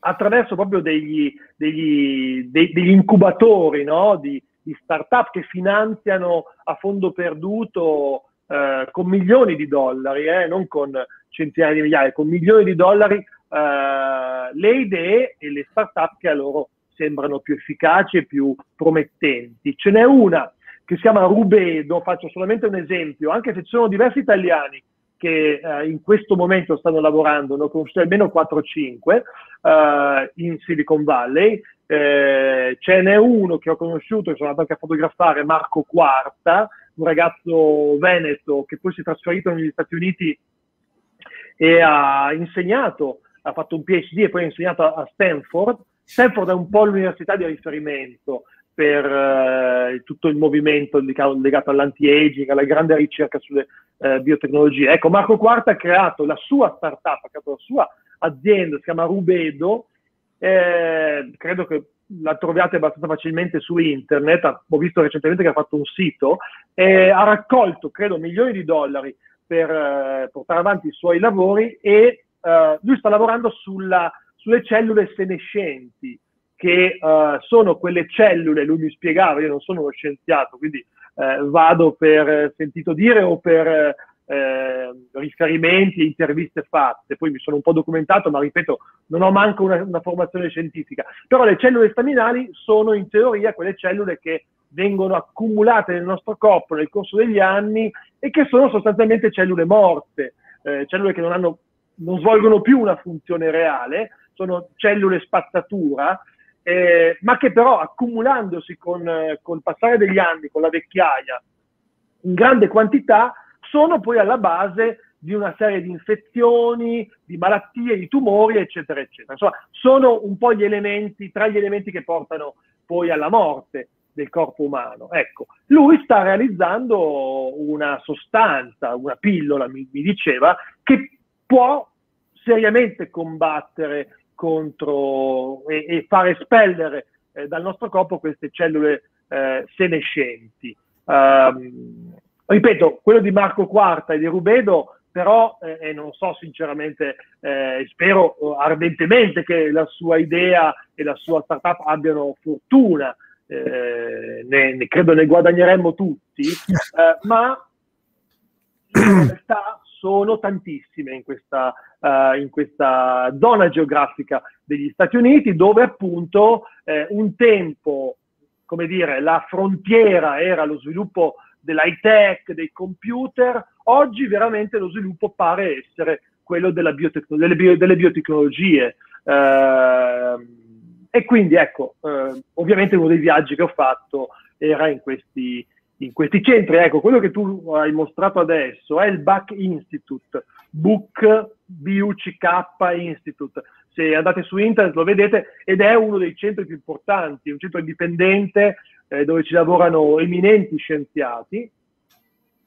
[SPEAKER 2] attraverso proprio degli, degli, dei, degli incubatori no? di, di start-up che finanziano a fondo perduto eh, con milioni di dollari, eh, non con centinaia di migliaia, con milioni di dollari eh, le idee e le start-up che a loro sembrano più efficaci e più promettenti. Ce n'è una che si chiama Rubedo, faccio solamente un esempio, anche se ci sono diversi italiani che eh, in questo momento stanno lavorando, ne ho conosciuto almeno 4-5 eh, in Silicon Valley, eh, ce n'è uno che ho conosciuto, che sono andato anche a fotografare, Marco Quarta, un ragazzo veneto che poi si è trasferito negli Stati Uniti e ha insegnato, ha fatto un PhD e poi ha insegnato a Stanford. Stanford è un po' l'università di riferimento per eh, tutto il movimento legato all'anti-aging, alla grande ricerca sulle eh, biotecnologie. Ecco, Marco Quarta ha creato la sua startup, ha creato la sua azienda, si chiama Rubedo, eh, credo che la troviate abbastanza facilmente su internet, ho visto recentemente che ha fatto un sito, ha raccolto, credo, milioni di dollari per eh, portare avanti i suoi lavori e eh, lui sta lavorando sulla, sulle cellule senescenti, che eh, sono quelle cellule, lui mi spiegava, io non sono uno scienziato, quindi eh, vado per sentito dire o per eh, riferimenti e interviste fatte, poi mi sono un po' documentato, ma ripeto, non ho manco una, una, formazione scientifica, però le cellule staminali sono in teoria quelle cellule che vengono accumulate nel nostro corpo nel corso degli anni e che sono sostanzialmente cellule morte, eh, cellule che non, hanno, non svolgono più una funzione reale, sono cellule spazzatura, eh, ma che però accumulandosi con, eh, col passare degli anni, con la vecchiaia, in grande quantità, sono poi alla base di una serie di infezioni, di malattie, di tumori, eccetera, eccetera. Insomma, sono un po' gli elementi, tra gli elementi che portano poi alla morte del corpo umano. Ecco, lui sta realizzando una sostanza, una pillola, mi, mi diceva, che può seriamente combattere contro e, e far espellere eh, dal nostro corpo queste cellule eh, senescenti. Um, ripeto, quello di Marco Quarta e di Rubedo, però, eh, e non so sinceramente, eh, spero eh, ardentemente che la sua idea e la sua startup abbiano fortuna, eh, ne, ne, credo ne guadagneremmo tutti, ma in realtà sono tantissime in questa, uh, in questa, zona geografica degli Stati Uniti, dove appunto eh, un tempo, come dire, la frontiera era lo sviluppo dell'high tech, dei computer, oggi veramente lo sviluppo pare essere quello biotecno- delle, bio- delle, biotecnologie. Eh, e quindi ecco, eh, ovviamente uno dei viaggi che ho fatto era in questi, in questi centri. Ecco, quello che tu hai mostrato adesso è il Buck Institute, Book BUCK Institute. se andate su internet lo vedete, ed è uno dei centri più importanti, un centro indipendente eh, dove ci lavorano eminenti scienziati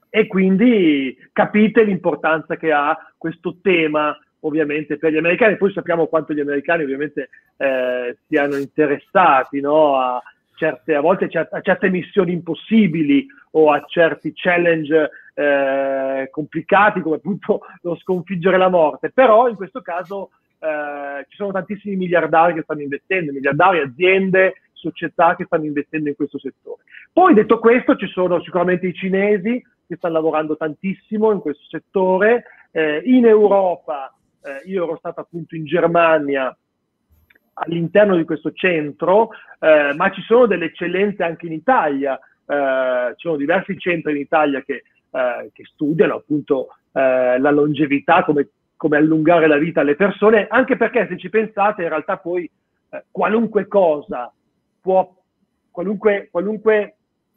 [SPEAKER 2] e quindi capite l'importanza che ha questo tema ovviamente per gli americani, poi sappiamo quanto gli americani ovviamente eh, siano interessati no, a, certe, a volte a certe missioni impossibili o a certi challenge eh, complicati come appunto lo sconfiggere la morte, però in questo caso eh, ci sono tantissimi miliardari che stanno investendo, miliardari, aziende, società che stanno investendo in questo settore. Poi detto questo ci sono sicuramente i cinesi che stanno lavorando tantissimo in questo settore, eh, in Europa eh, io ero stato appunto in Germania all'interno di questo centro, eh, ma ci sono delle eccellenze anche in Italia, eh, ci sono diversi centri in Italia che, eh, che studiano appunto eh, la longevità, come, come, allungare la vita alle persone, anche perché se ci pensate in realtà poi eh, qualunque cosa può, qualunque, qualunque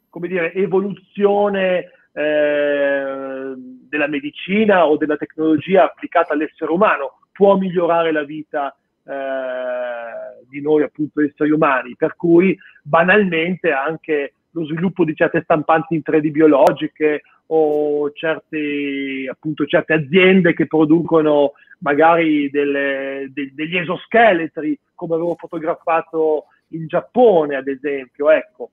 [SPEAKER 2] come dire, evoluzione eh, della medicina o della tecnologia applicata all'essere umano può migliorare la vita eh, di noi appunto esseri umani, per cui banalmente anche lo sviluppo di certe stampanti in 3D biologiche o certe, appunto, certe aziende che producono magari delle, de, degli esoscheletri come avevo fotografato in Giappone ad esempio, ecco.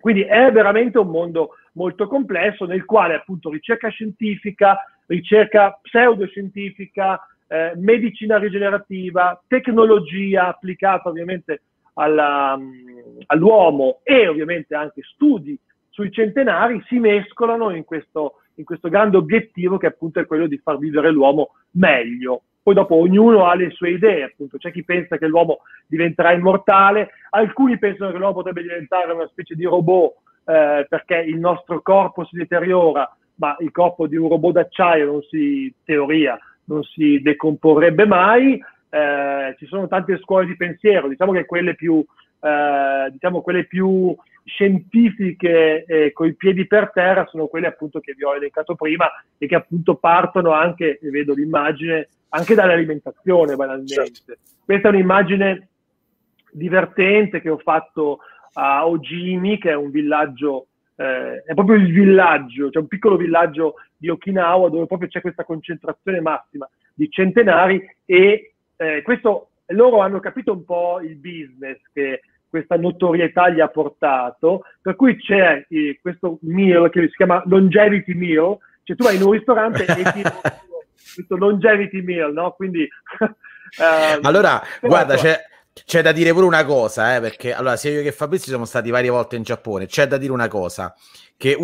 [SPEAKER 2] Quindi è veramente un mondo molto complesso nel quale appunto ricerca scientifica, ricerca pseudoscientifica, eh, medicina rigenerativa, tecnologia applicata ovviamente alla, mm, all'uomo e ovviamente anche studi sui centenari si mescolano in questo, in questo grande obiettivo che appunto è quello di far vivere l'uomo meglio. Poi dopo ognuno ha le sue idee, appunto c'è chi pensa che l'uomo diventerà immortale, alcuni pensano che l'uomo potrebbe diventare una specie di robot eh, perché il nostro corpo si deteriora, ma il corpo di un robot d'acciaio non si, teoria, non si decomporrebbe mai. Eh, ci sono tante scuole di pensiero, diciamo che quelle più, eh, diciamo quelle più scientifiche eh, coi piedi per terra sono quelle appunto che vi ho elencato prima e che appunto partono anche, vedo l'immagine, anche dall'alimentazione banalmente. Certo. Questa è un'immagine divertente che ho fatto a Ojimi, che è un villaggio eh, è proprio il villaggio, cioè un piccolo villaggio di Okinawa dove proprio c'è questa concentrazione massima di centenari e eh, questo, loro hanno capito un po' il business che questa notorietà gli ha portato, per cui c'è eh, questo meal che si chiama longevity meal, cioè tu vai in un ristorante e ti questo longevity meal, no? Quindi...
[SPEAKER 1] eh, allora, guarda, c'è c'è da dire pure una cosa, eh, perché allora sia io che Fabrizio siamo stati varie volte in Giappone. C'è da dire una cosa: che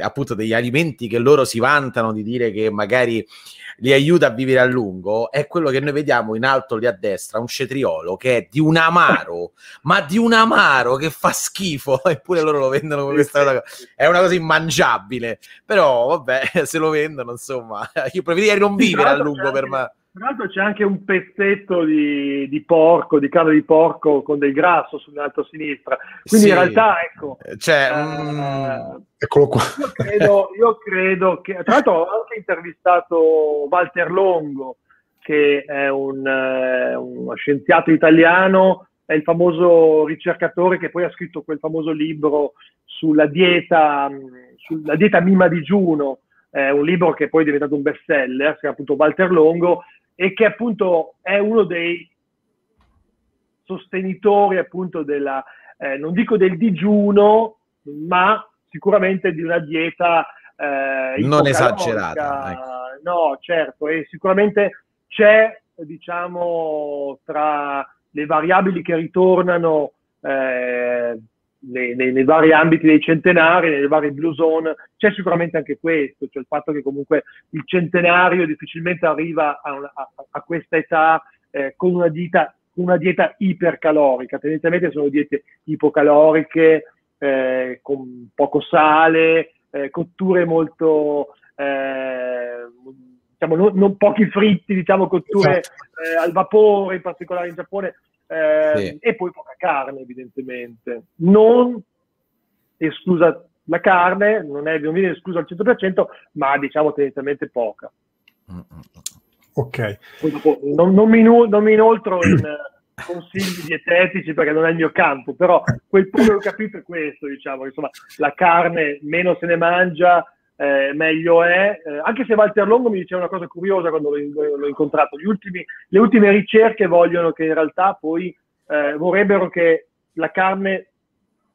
[SPEAKER 1] appunto degli alimenti che loro si vantano di dire che magari li aiuta a vivere a lungo è quello che noi vediamo in alto lì a destra, un cetriolo che è di un amaro, ma di un amaro che fa schifo, eppure loro lo vendono come questa cosa. È una cosa immangiabile, però vabbè, se lo vendono, insomma, io preferirei non vivere a lungo per me.
[SPEAKER 2] Tra l'altro c'è anche un pezzetto di, di, porco, di carne di porco con del grasso sull'alto a sinistra. Quindi sì. in realtà, ecco...
[SPEAKER 1] Cioè, eh,
[SPEAKER 3] mm, eccolo qua.
[SPEAKER 2] Io credo, io credo, che... Tra l'altro ho anche intervistato Walter Longo, che è un, eh, uno scienziato italiano, è il famoso ricercatore che poi ha scritto quel famoso libro sulla dieta, mm, sulla dieta mima digiuno, è un libro che poi è diventato un bestseller, si chiama appunto Walter Longo, e che appunto è uno dei sostenitori appunto della, eh, non dico del digiuno, ma sicuramente di una dieta
[SPEAKER 1] eh, non esagerata. Ecco.
[SPEAKER 2] No, certo, e sicuramente c'è, diciamo, tra le variabili che ritornano eh, nei, nei, nei, vari ambiti dei centenari, nei vari blue zone, c'è sicuramente anche questo, cioè il fatto che comunque il centenario difficilmente arriva a, una, a, a questa età eh, con una dieta, una dieta ipercalorica, tendenzialmente sono diete ipocaloriche, eh, con poco sale, eh, cotture molto... Eh, diciamo, non, non, pochi fritti, diciamo, cotture esatto. Eh, al vapore, in particolare in Giappone, eh, sì. e poi poca carne evidentemente. Non esclusa la carne, non, è, non viene esclusa al 100%, ma diciamo tendenzialmente poca.
[SPEAKER 3] Ok.
[SPEAKER 2] Dopo, non, non, mi, non, mi, inoltro in consigli dietetici perché non è il mio campo, però quel punto che ho capito è questo, diciamo, insomma, la carne meno se ne mangia, eh, meglio è. Eh, anche se Walter Longo mi diceva una cosa curiosa quando l'ho, l'ho incontrato, ultimi, le ultime ricerche vogliono che in realtà poi eh, vorrebbero che la carne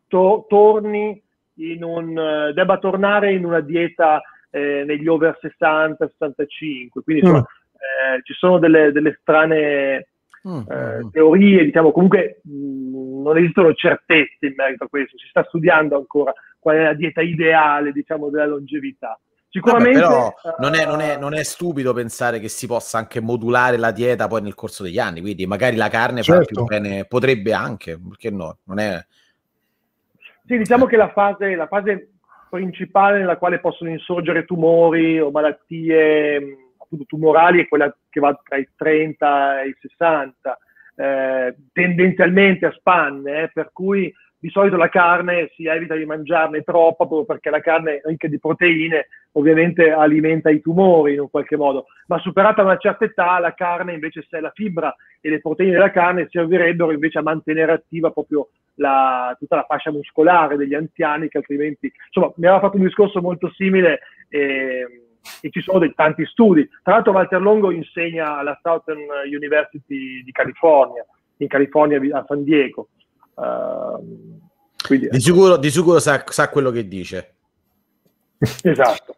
[SPEAKER 2] to- torni in un, uh, debba tornare in una dieta eh, negli over 60-65, quindi insomma, mm. eh, ci sono delle, delle strane mm. eh, mm. teorie, diciamo comunque mh, mm, non esistono certezze in merito a questo, si sta studiando ancora qual è la dieta ideale diciamo della longevità.
[SPEAKER 1] Sicuramente Vabbè, però non è, non, è, non è, stupido pensare che si possa anche modulare la dieta poi nel corso degli anni, quindi magari la carne certo. fa più certo. bene, potrebbe anche, perché no? Non è...
[SPEAKER 2] Sì, diciamo che la fase, la fase principale nella quale possono insorgere tumori o malattie appunto, tumorali è quella che va tra i 30 e i 60, eh, tendenzialmente a spanne, eh, per cui di solito la carne si evita di mangiarne troppa proprio perché la carne ricca di proteine ovviamente alimenta i tumori in un qualche modo, ma superata una certa età la carne invece se la fibra e le proteine della carne servirebbero invece a mantenere attiva proprio la, tutta la fascia muscolare degli anziani che altrimenti, insomma mi aveva fatto un discorso molto simile e, e ci sono dei tanti studi. Tra l'altro Walter Longo insegna alla Southern University di California, in California a San Diego
[SPEAKER 1] Uh, quindi, di, sicuro, di sicuro sa, sa quello che dice.
[SPEAKER 2] esatto.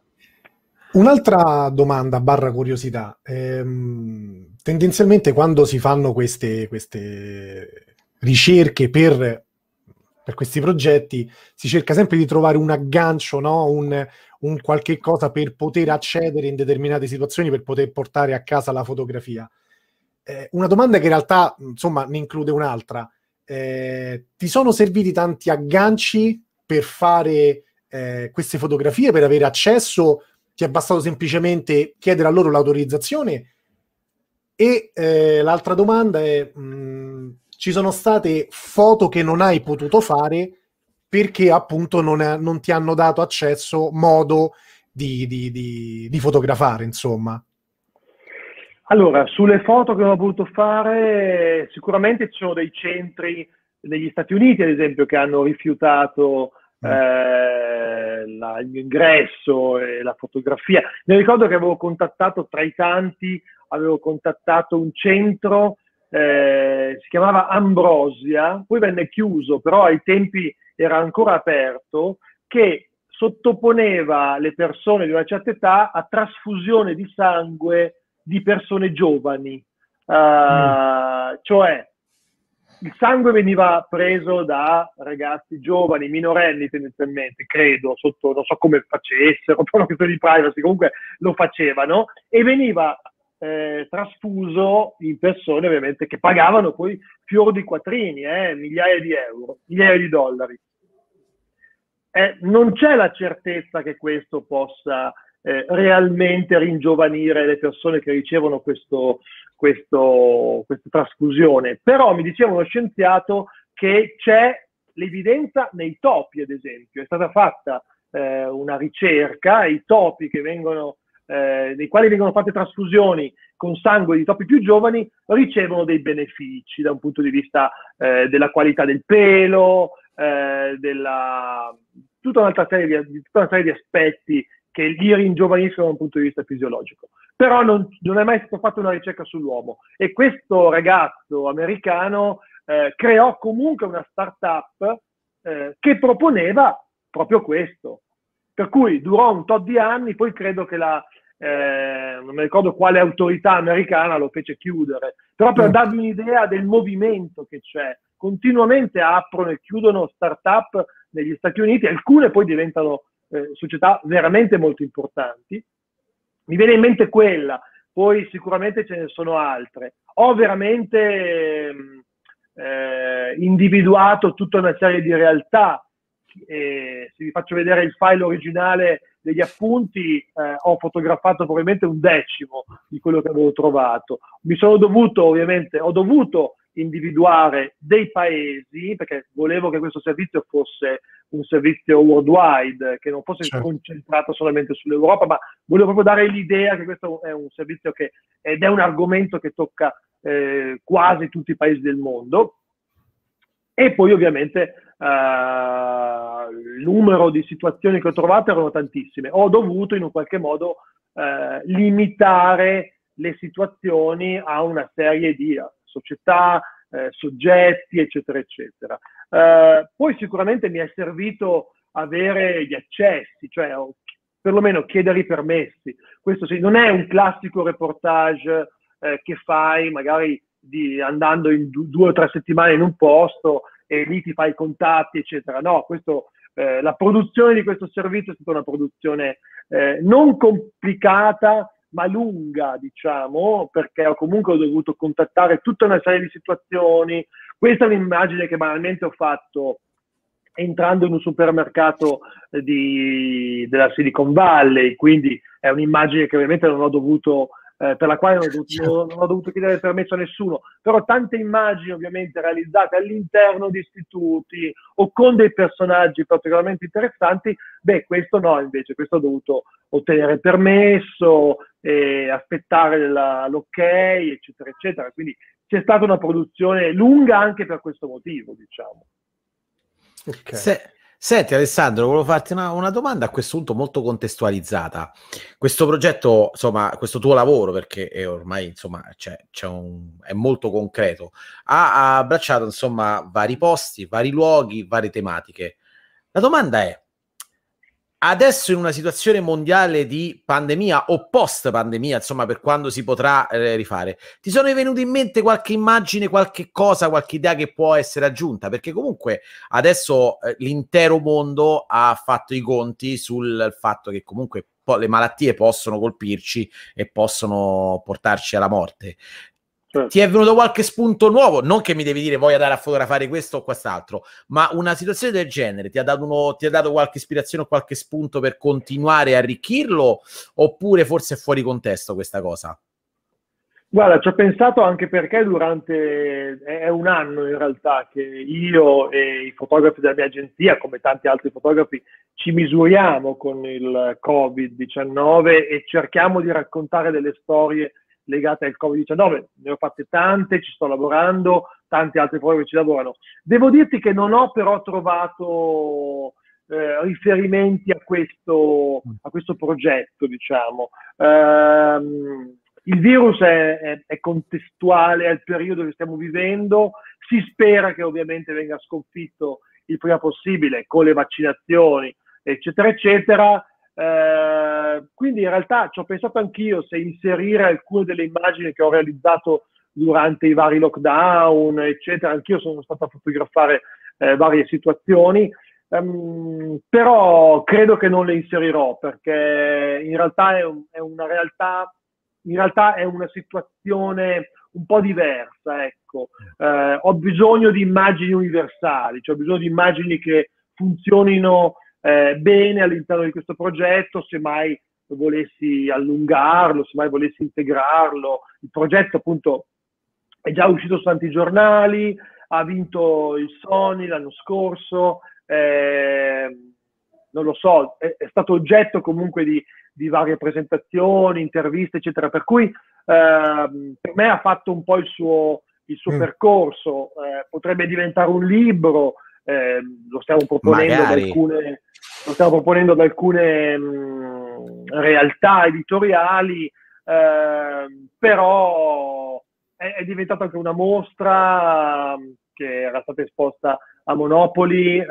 [SPEAKER 3] Un'altra domanda barra curiosità. Ehm, tendenzialmente quando si fanno queste, queste ricerche per, per, questi progetti si cerca sempre di trovare un aggancio, no? un, un, qualche cosa per poter accedere in determinate situazioni, per poter portare a casa la fotografia. Eh, una domanda che in realtà insomma ne include un'altra eh, ti sono serviti tanti agganci per fare eh, queste fotografie, per avere accesso? Ti è bastato semplicemente chiedere a loro l'autorizzazione? E eh, l'altra domanda è, mh, mm, ci sono state foto che non hai potuto fare perché appunto non, è, non ti hanno dato accesso, modo di, di, di, di fotografare, insomma?
[SPEAKER 2] Allora, sulle foto che ho voluto fare, sicuramente ci sono dei centri negli Stati Uniti, ad esempio, che hanno rifiutato mm. eh, la, il mio ingresso e la fotografia. Mi ricordo che avevo contattato tra i tanti, avevo contattato un centro, eh, si chiamava Ambrosia, poi venne chiuso, però ai tempi era ancora aperto, che sottoponeva le persone di una certa età a trasfusione di sangue di persone giovani, uh, mm. cioè il sangue veniva preso da ragazzi giovani, minorenni tendenzialmente, credo, sotto, non so come facessero, per una questione di privacy, comunque lo facevano, e veniva eh, trasfuso in persone ovviamente che pagavano poi fior di quattrini, eh, migliaia di euro, migliaia di dollari. Eh, non c'è la certezza che questo possa eh, realmente ringiovanire le persone che ricevono questo, questo, questa trasfusione. Però mi diceva uno scienziato che c'è l'evidenza nei topi, ad esempio. È stata fatta eh, una ricerca, i topi che vengono, eh, nei quali vengono fatte trasfusioni con sangue di topi più giovani ricevono dei benefici da un punto di vista eh, della qualità del pelo, eh, della, tutta, un'altra serie di, tutta una serie di aspetti che li ringiovaniscono da un punto di vista fisiologico. Però non, non è mai stata fatta una ricerca sull'uomo e questo ragazzo americano eh, creò comunque una startup eh, che proponeva proprio questo. Per cui durò un tot di anni, poi credo che la, eh, non mi ricordo quale autorità americana lo fece chiudere, però per mm. darvi un'idea del movimento che c'è, continuamente aprono e chiudono startup negli Stati Uniti, alcune poi diventano eh, società veramente molto importanti. Mi viene in mente quella, poi sicuramente ce ne sono altre. Ho veramente mm, eh, individuato tutta una serie di realtà. Eh, se vi faccio vedere il file originale degli appunti, eh, ho fotografato probabilmente un decimo di quello che avevo trovato. Mi sono dovuto, ovviamente, ho dovuto individuare dei paesi, perché volevo che questo servizio fosse un servizio worldwide, che non fosse certo. concentrato solamente sull'Europa, ma volevo proprio dare l'idea che questo è un servizio che, ed è un argomento che tocca eh, quasi tutti i paesi del mondo. E poi ovviamente eh, numero di situazioni che ho trovato erano tantissime. Ho dovuto in un qualche modo eh, limitare le situazioni a una serie di eh, società, eh, soggetti, eccetera, eccetera. Eh, poi sicuramente mi è servito avere gli accessi, cioè perlomeno chiedere i permessi. Questo sì, non è un classico reportage eh, che fai magari di, andando in du- due o tre settimane in un posto e lì ti fai i contatti, eccetera. No, questo, eh, la produzione di questo servizio è stata una produzione eh, non complicata, ma lunga, diciamo, perché ho comunque dovuto contattare tutta una serie di situazioni. Questa è un'immagine che banalmente ho fatto entrando in un supermercato di, della Silicon Valley, quindi è un'immagine che ovviamente non ho dovuto eh, per la quale non ho, dovuto, certo. non ho, dovuto, chiedere permesso a nessuno, però tante immagini ovviamente realizzate all'interno di istituti o con dei personaggi particolarmente interessanti, beh questo no invece, questo ho dovuto ottenere permesso, eh, aspettare la, l'ok, eccetera, eccetera, quindi c'è stata una produzione lunga anche per questo motivo, diciamo.
[SPEAKER 1] Okay. Se, Senti Alessandro, volevo farti una, una, domanda a questo punto molto contestualizzata. Questo progetto, insomma, questo tuo lavoro, perché è ormai insomma, c'è, c'è un, è molto concreto, ha, ha abbracciato insomma vari posti, vari luoghi, varie tematiche. La domanda è, adesso in una situazione mondiale di pandemia o post pandemia, insomma, per quando si potrà eh, rifare, ti sono venute in mente qualche immagine, qualche cosa, qualche idea che può essere aggiunta? Perché comunque adesso eh, l'intero mondo ha fatto i conti sul fatto che comunque le malattie possono colpirci e possono portarci alla morte. Certo. Ti è venuto qualche spunto nuovo? Non che mi devi dire voglio andare a fotografare questo o quest'altro, ma una situazione del genere ti ha dato, uno, ti ha dato qualche ispirazione o qualche spunto per continuare a arricchirlo? Oppure forse è fuori contesto questa cosa?
[SPEAKER 2] Guarda, ci ho pensato anche perché durante, è un anno in realtà che io e i fotografi della mia agenzia, come tanti altri fotografi, ci misuriamo con il Covid-19 e cerchiamo di raccontare delle storie legate al Covid-19, ne ho fatte tante, ci sto lavorando, tanti altri programmi ci lavorano. Devo dirti che non ho però trovato eh, riferimenti a questo, a questo, progetto, diciamo. Um, il virus è, è, è, contestuale al periodo che stiamo vivendo, si spera che ovviamente venga sconfitto il prima possibile con le vaccinazioni, eccetera, eccetera. Eh, quindi in realtà ci ho pensato anch'io se inserire alcune delle immagini che ho realizzato durante i vari lockdown, eccetera. Anch'io sono stato a fotografare eh, varie situazioni, um, però credo che non le inserirò perché in realtà è, un, è, una realtà, in realtà è una situazione un po' diversa. Ecco. Eh, ho bisogno di immagini universali, cioè ho bisogno di immagini che funzionino eh, bene all'interno di questo progetto, se mai volessi allungarlo, se mai volessi integrarlo. Il progetto appunto è già uscito su tanti giornali, ha vinto il Sony l'anno scorso, eh, non lo so, è, è, stato oggetto comunque di, di, varie presentazioni, interviste, eccetera, per cui eh, per me ha fatto un po' il suo, il suo mm. percorso, eh, potrebbe diventare un libro, eh, lo stiamo proponendo da alcune, lo stiamo proponendo ad alcune mh, mm, realtà editoriali, eh, però è, è, diventata anche una mostra mm, che era stata esposta a Monopoli eh,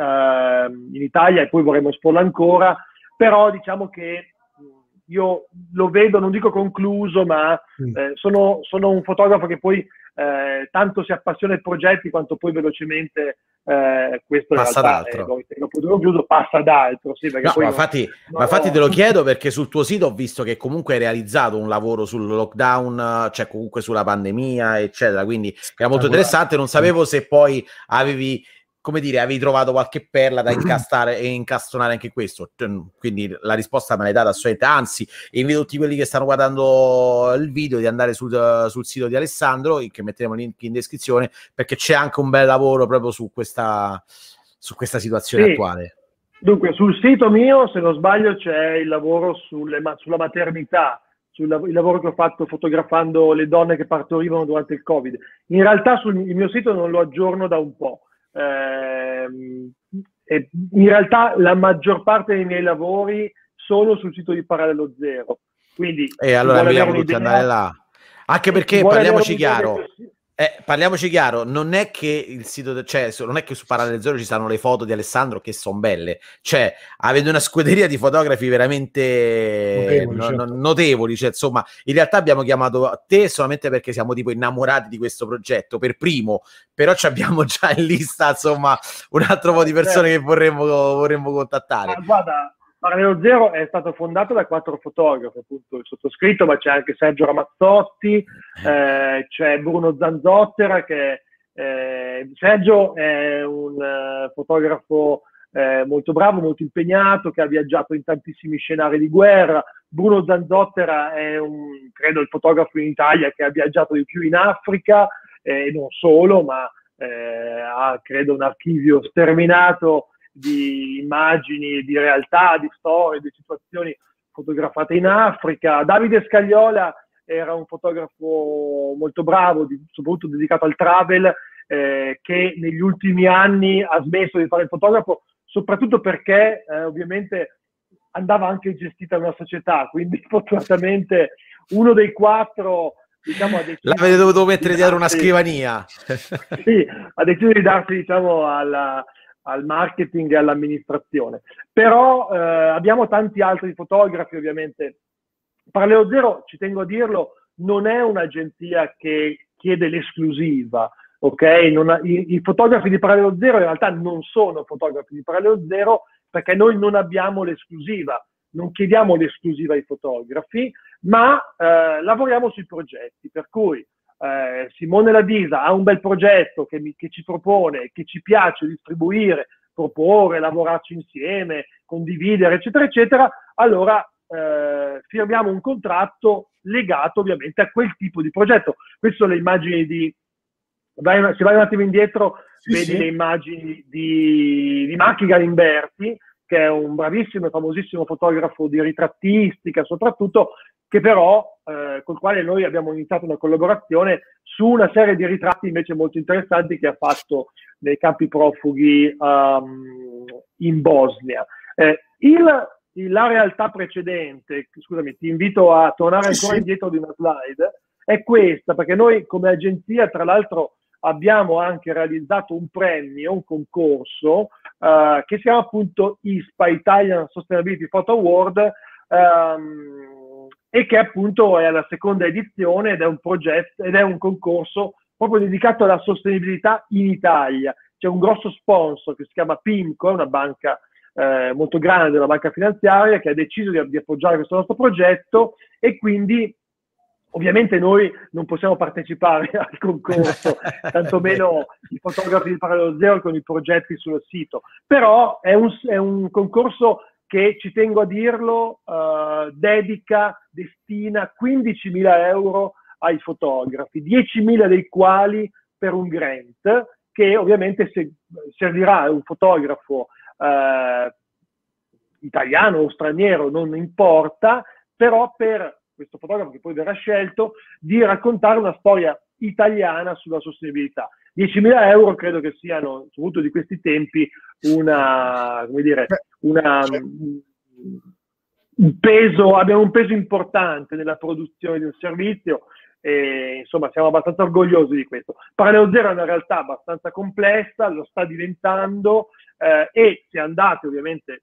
[SPEAKER 2] in Italia e poi vorremmo esporla ancora, però diciamo che mm, io lo vedo, non dico concluso, ma eh, sono, sono, un fotografo che poi eh, tanto si appassiona ai progetti quanto poi velocemente eh, questo
[SPEAKER 1] passa ad altro.
[SPEAKER 2] dopo chiuso passa ad altro. Sì,
[SPEAKER 1] no, ma, infatti, no, ma infatti te lo chiedo perché sul tuo sito ho visto che comunque hai realizzato un lavoro sul lockdown, cioè comunque sulla pandemia, eccetera. Quindi era molto interessante. Non sapevo se poi avevi come dire, avevi trovato qualche perla da incastare e incastonare anche questo. Cioè, quindi la risposta me l'hai data assolutamente. Anzi, invito tutti quelli che stanno guardando il video di andare sul, sul sito di Alessandro, che metteremo il link in descrizione, perché c'è anche un bel lavoro proprio su questa, su questa situazione sì. attuale.
[SPEAKER 2] Dunque, sul sito mio, se non sbaglio, c'è il lavoro sulle, sulla maternità, sul il lavoro che ho fatto fotografando le donne che partorivano durante il Covid. In realtà sul mio sito non lo aggiorno da un po' Eh, in realtà la maggior parte dei miei lavori sono sul sito di Parallelo Zero. Quindi,
[SPEAKER 1] e allora tutti andare là. Anche perché parliamoci chiaro. Eh, parliamoci chiaro, non è che il sito, cioè, non è che su Parallel Zero ci stanno le foto di Alessandro che sono belle, cioè, avete una scuderia di fotografi veramente notevoli, no, certo. notevoli cioè, insomma, in realtà abbiamo chiamato te solamente perché siamo tipo innamorati di questo progetto, per primo, però abbiamo già in lista, insomma, un altro po' di persone che vorremmo, vorremmo contattare.
[SPEAKER 2] Ah, guarda, Parallelo Zero è stato fondato da quattro fotografi, appunto il sottoscritto, ma c'è anche Sergio Ramazzotti, eh, c'è Bruno Zanzottera che eh, Sergio è un uh, fotografo eh, molto bravo, molto impegnato, che ha viaggiato in tantissimi scenari di guerra. Bruno Zanzottera è un, credo, il fotografo in Italia che ha viaggiato di più in Africa eh, e non solo, ma eh, ha, credo, un archivio sterminato di immagini, di realtà, di storie, di situazioni fotografate in Africa. Davide Scagliola era un fotografo molto bravo, di, soprattutto dedicato al travel, eh, che negli ultimi anni ha smesso di fare il fotografo, soprattutto perché eh, ovviamente andava anche gestita una società, quindi fortunatamente uno dei quattro diciamo, ha deciso
[SPEAKER 1] l'avete dovuto mettere dietro una scrivania
[SPEAKER 2] sì, ha deciso di darsi diciamo alla, al marketing e all'amministrazione. Però eh, abbiamo tanti altri fotografi, ovviamente. Parallelo Zero, ci tengo a dirlo, non è un'agenzia che chiede l'esclusiva, ok? Ha, i, i, fotografi di Parallelo Zero in realtà non sono fotografi di Parallelo Zero perché noi non abbiamo l'esclusiva, non chiediamo l'esclusiva ai fotografi, ma eh, lavoriamo sui progetti, per cui eh, Simone Ladisa ha un bel progetto che, mi, che ci propone, che ci piace distribuire, proporre, lavorarci insieme, condividere, eccetera, eccetera, allora eh, firmiamo un contratto legato ovviamente a quel tipo di progetto. Queste sono le immagini di... Vai, se vai un attimo indietro, sì, vedi sì. le immagini di, di Macchi Galimberti, che è un bravissimo e famosissimo fotografo di ritrattistica, soprattutto, che però eh, col quale noi abbiamo iniziato una collaborazione su una serie di ritratti invece molto interessanti che ha fatto nei campi profughi um, in Bosnia. Eh, il, la realtà precedente, scusami, ti invito a tornare ancora indietro di una slide, è questa, perché noi come agenzia, tra l'altro, abbiamo anche realizzato un premio, un concorso, uh, che si chiama appunto ISPA, Italian Sustainability Photo Award, um, e che appunto è alla seconda edizione ed è un progetto ed è un concorso proprio dedicato alla sostenibilità in Italia. C'è un grosso sponsor che si chiama PIMCO, una banca eh, molto grande, una banca finanziaria che ha deciso di, di appoggiare questo nostro progetto e quindi Ovviamente noi non possiamo partecipare al concorso, tantomeno i fotografi di Parallelo Zero con i progetti sul sito, però è un, è un concorso che ci tengo a dirlo, uh, dedica, destina 15.000 euro ai fotografi, 10.000 dei quali per un grant, che ovviamente se, servirà a un fotografo uh, italiano o straniero, non importa, però per questo fotografo che poi verrà scelto, di raccontare una storia italiana sulla sostenibilità. 10.000 euro credo che siano, soprattutto di questi tempi, una, come dire, una, un peso, abbiamo un peso importante nella produzione di un servizio e insomma siamo abbastanza orgogliosi di questo. Parallelo Zero è una realtà abbastanza complessa, lo sta diventando eh, e se andate ovviamente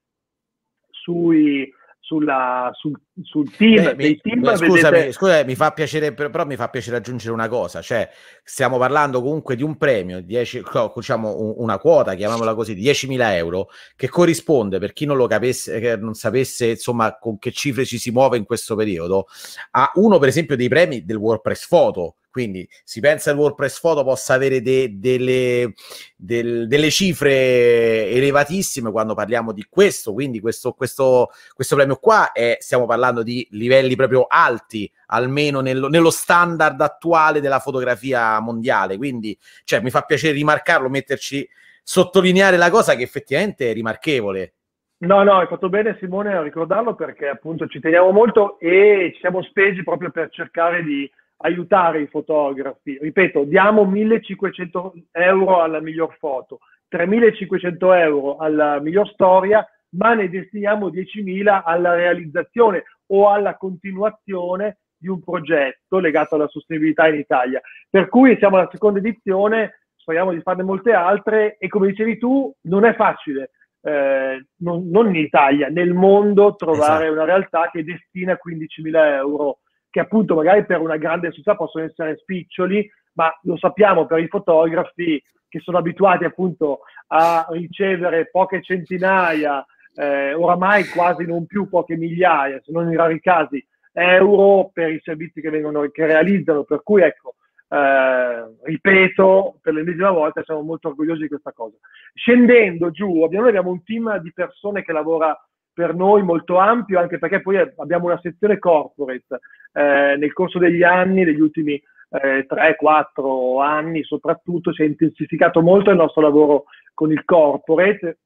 [SPEAKER 2] sui, sulla, sul, sul, team, Beh, mi, team
[SPEAKER 1] scusami, vedete... scusami, mi fa piacere, però mi fa piacere aggiungere una cosa, cioè stiamo parlando comunque di un premio, 10, diciamo una quota, chiamiamola così, di 10.000 euro, che corrisponde, per chi non lo capesse, che non sapesse insomma con che cifre ci si muove in questo periodo, a uno per esempio dei premi del WordPress Photo, Quindi si pensa il WordPress Photo possa avere de, delle, del, delle, cifre elevatissime quando parliamo di questo. Quindi questo, questo, questo premio qua è, stiamo parlando di livelli proprio alti, almeno nello, nello standard attuale della fotografia mondiale. Quindi cioè, mi fa piacere rimarcarlo, metterci, sottolineare la cosa che effettivamente è rimarchevole.
[SPEAKER 2] No, no, hai fatto bene Simone a ricordarlo perché appunto ci teniamo molto e ci siamo spesi proprio per cercare di aiutare i fotografi. Ripeto, diamo 1500 euro alla miglior foto, 3500 euro alla miglior storia, ma ne destiniamo 10.000 alla realizzazione o alla continuazione di un progetto legato alla sostenibilità in Italia. Per cui siamo alla seconda edizione, speriamo di farne molte altre e come dicevi tu, non è facile eh, non, non, in Italia, nel mondo trovare esatto. una realtà che destina 15.000 euro, che appunto magari per una grande società possono essere spiccioli, ma lo sappiamo per i fotografi che sono abituati appunto a ricevere poche centinaia, eh, oramai quasi non più poche migliaia, se non in rari casi, euro per i servizi che, vengono, che realizzano. Per cui ecco, eh, ripeto per l'ennesima volta, siamo molto orgogliosi di questa cosa. Scendendo giù, abbiamo, abbiamo un team di persone che lavora per noi molto ampio, anche perché poi abbiamo una sezione corporate. Eh, nel corso degli anni, degli ultimi eh, 3-4 anni soprattutto, si è intensificato molto il nostro lavoro con il corporate,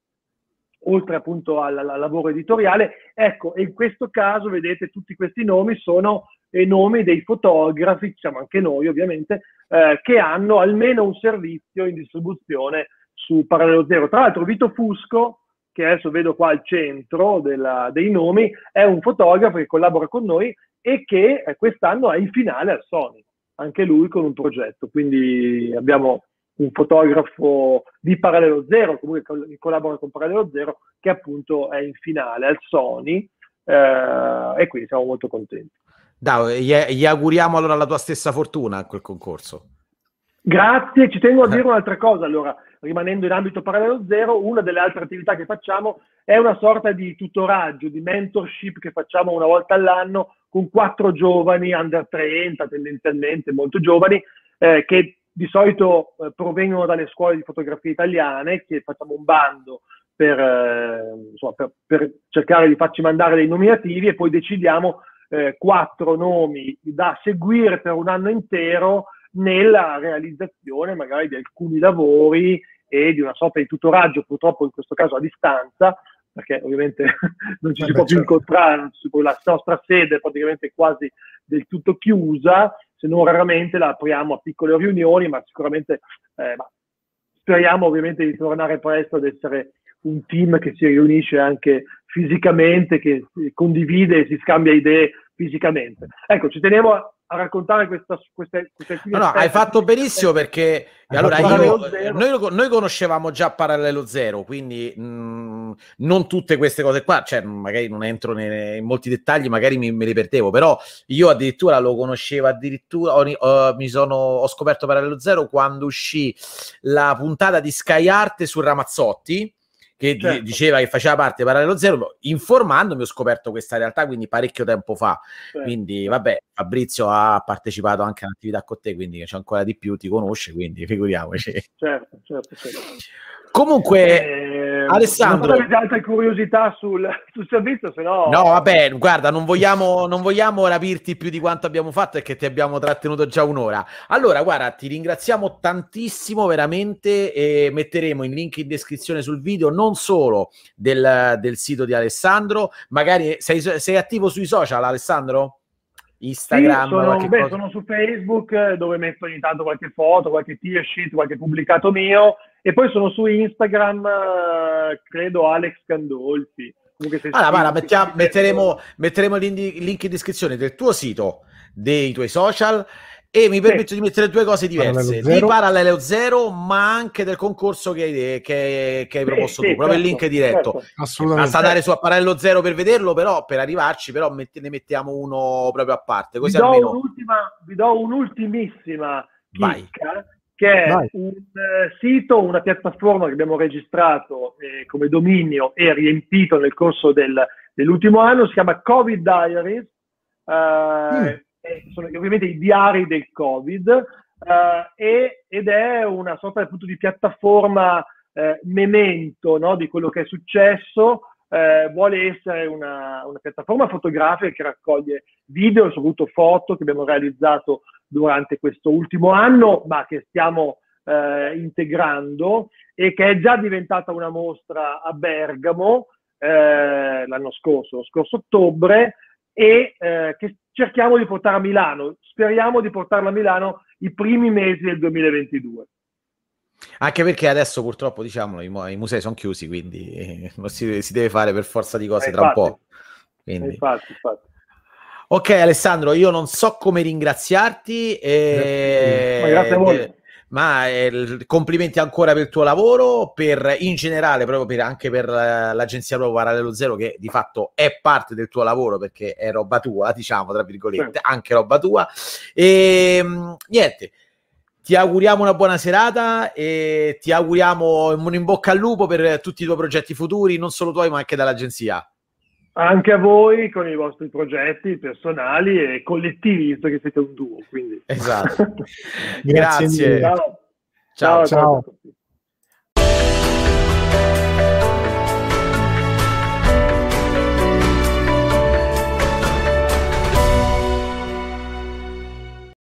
[SPEAKER 2] oltre appunto al, al lavoro editoriale. Ecco, in questo caso, vedete, tutti questi nomi sono e nomi dei fotografi, siamo anche noi ovviamente, eh, che hanno almeno un servizio in distribuzione su Parallelo Zero. Tra l'altro Vito Fusco, che adesso vedo qua al centro della, dei nomi, è un fotografo che collabora con noi e che eh, quest'anno è in finale al Sony, anche lui con un progetto. Quindi abbiamo un fotografo di Parallelo Zero, comunque che collabora con Parallelo Zero, che appunto è in finale al Sony eh, e quindi siamo molto contenti.
[SPEAKER 1] Gli, gli, auguriamo allora la tua stessa fortuna a quel concorso.
[SPEAKER 2] Grazie, ci tengo a dire un'altra cosa allora, rimanendo in ambito parallelo zero, una delle altre attività che facciamo è una sorta di tutoraggio, di mentorship che facciamo una volta all'anno con quattro giovani, under 30 tendenzialmente, molto giovani, eh, che di solito eh, provengono dalle scuole di fotografia italiane, che facciamo un bando per, eh, insomma, per, per cercare di farci mandare dei nominativi e poi decidiamo eh, quattro nomi da seguire per un anno intero nella realizzazione magari di alcuni lavori e di una sorta di tutoraggio, purtroppo in questo caso a distanza, perché ovviamente non ci si può più certo. incontrare, la nostra sede è praticamente quasi del tutto chiusa, se non raramente la apriamo a piccole riunioni, ma sicuramente eh, ma speriamo ovviamente di tornare presto ad essere un team che si riunisce anche fisicamente, che condivide e si scambia idee fisicamente. Ecco, ci tenevo a, raccontare questa, queste, queste
[SPEAKER 1] no, no, hai fatto benissimo perché allora io, noi, noi, conoscevamo già Parallelo Zero, quindi mh, mm, non tutte queste cose qua, cioè magari non entro nei, in molti dettagli, magari mi, me li perdevo, però io addirittura lo conoscevo, addirittura ho, ho, mi sono, ho scoperto Parallelo Zero quando uscì la puntata di Sky Art su Ramazzotti che certo. diceva che faceva parte di Parallelo Zero, informandomi ho scoperto questa realtà, quindi parecchio tempo fa. Certo. Quindi, vabbè, Fabrizio ha partecipato anche all'attività con te, quindi c'è ancora di più, ti conosce, quindi figuriamoci.
[SPEAKER 2] Certo, certo, certo.
[SPEAKER 1] Comunque, eh, Alessandro,
[SPEAKER 2] non avete altre curiosità sul, sul servizio, se no...
[SPEAKER 1] No, vabbè, guarda, non vogliamo, non vogliamo rapirti più di quanto abbiamo fatto e che ti abbiamo trattenuto già un'ora. Allora, guarda, ti ringraziamo tantissimo, veramente, e metteremo il link in descrizione sul video, non solo del, del sito di Alessandro, magari sei, sei attivo sui social, Alessandro? Instagram?
[SPEAKER 2] Sì, sono, beh, sono, su Facebook dove metto ogni tanto qualche foto, qualche t-shirt, qualche pubblicato mio e poi sono su Instagram, eh, credo Alex Candolfi.
[SPEAKER 1] Comunque allora, guarda, mettiamo, metteremo, metteremo il link in descrizione del tuo sito, dei tuoi social e mi permetto sì. di mettere due cose diverse. Parallelo di Parallelo Zero ma anche del concorso che hai, che, che hai proposto sì, tu proprio certo, il link diretto. certo. assolutamente. Basta andare su a Parallelo Zero per vederlo però per arrivarci però met- ne mettiamo uno proprio a parte così
[SPEAKER 2] vi, do
[SPEAKER 1] almeno...
[SPEAKER 2] un'ultima, vi do un'ultimissima chicca che è Vai. un uh, sito, una piattaforma che abbiamo registrato eh, come dominio e riempito nel corso del, dell'ultimo anno, si chiama Covid Diaries, uh, mm. eh, sono ovviamente i diari del Covid eh, e, ed è una sorta appunto di piattaforma eh, memento no, di quello che è successo. Eh, vuole essere una, una, piattaforma fotografica che raccoglie video soprattutto foto che abbiamo realizzato durante questo ultimo anno, ma che stiamo eh, integrando e che è già diventata una mostra a Bergamo eh, l'anno scorso, lo scorso ottobre, e eh, che cerchiamo di portare a Milano. Speriamo di portarla a Milano i primi mesi del 2022.
[SPEAKER 1] Anche perché adesso purtroppo diciamo i, i musei sono chiusi, quindi eh, si, si, deve fare per forza di cose eh, tra un po'. Quindi... Infatti, infatti. Ok Alessandro, io non so come ringraziarti. E...
[SPEAKER 2] Ma grazie a voi
[SPEAKER 1] ma eh, complimenti ancora per il tuo lavoro, per in generale, proprio per, anche per eh, l'agenzia proprio Parallelo Zero, che di fatto è parte del tuo lavoro perché è roba tua, diciamo tra virgolette, sì. anche roba tua. E ehm, niente. Ti auguriamo una buona serata e ti auguriamo un in bocca al lupo per tutti i tuoi progetti futuri, non solo tuoi, ma anche dall'agenzia.
[SPEAKER 2] Anche a voi con i vostri progetti personali e collettivi, visto che siete un duo. Quindi.
[SPEAKER 1] Esatto. Grazie.
[SPEAKER 2] Ciao. ciao. ciao. ciao.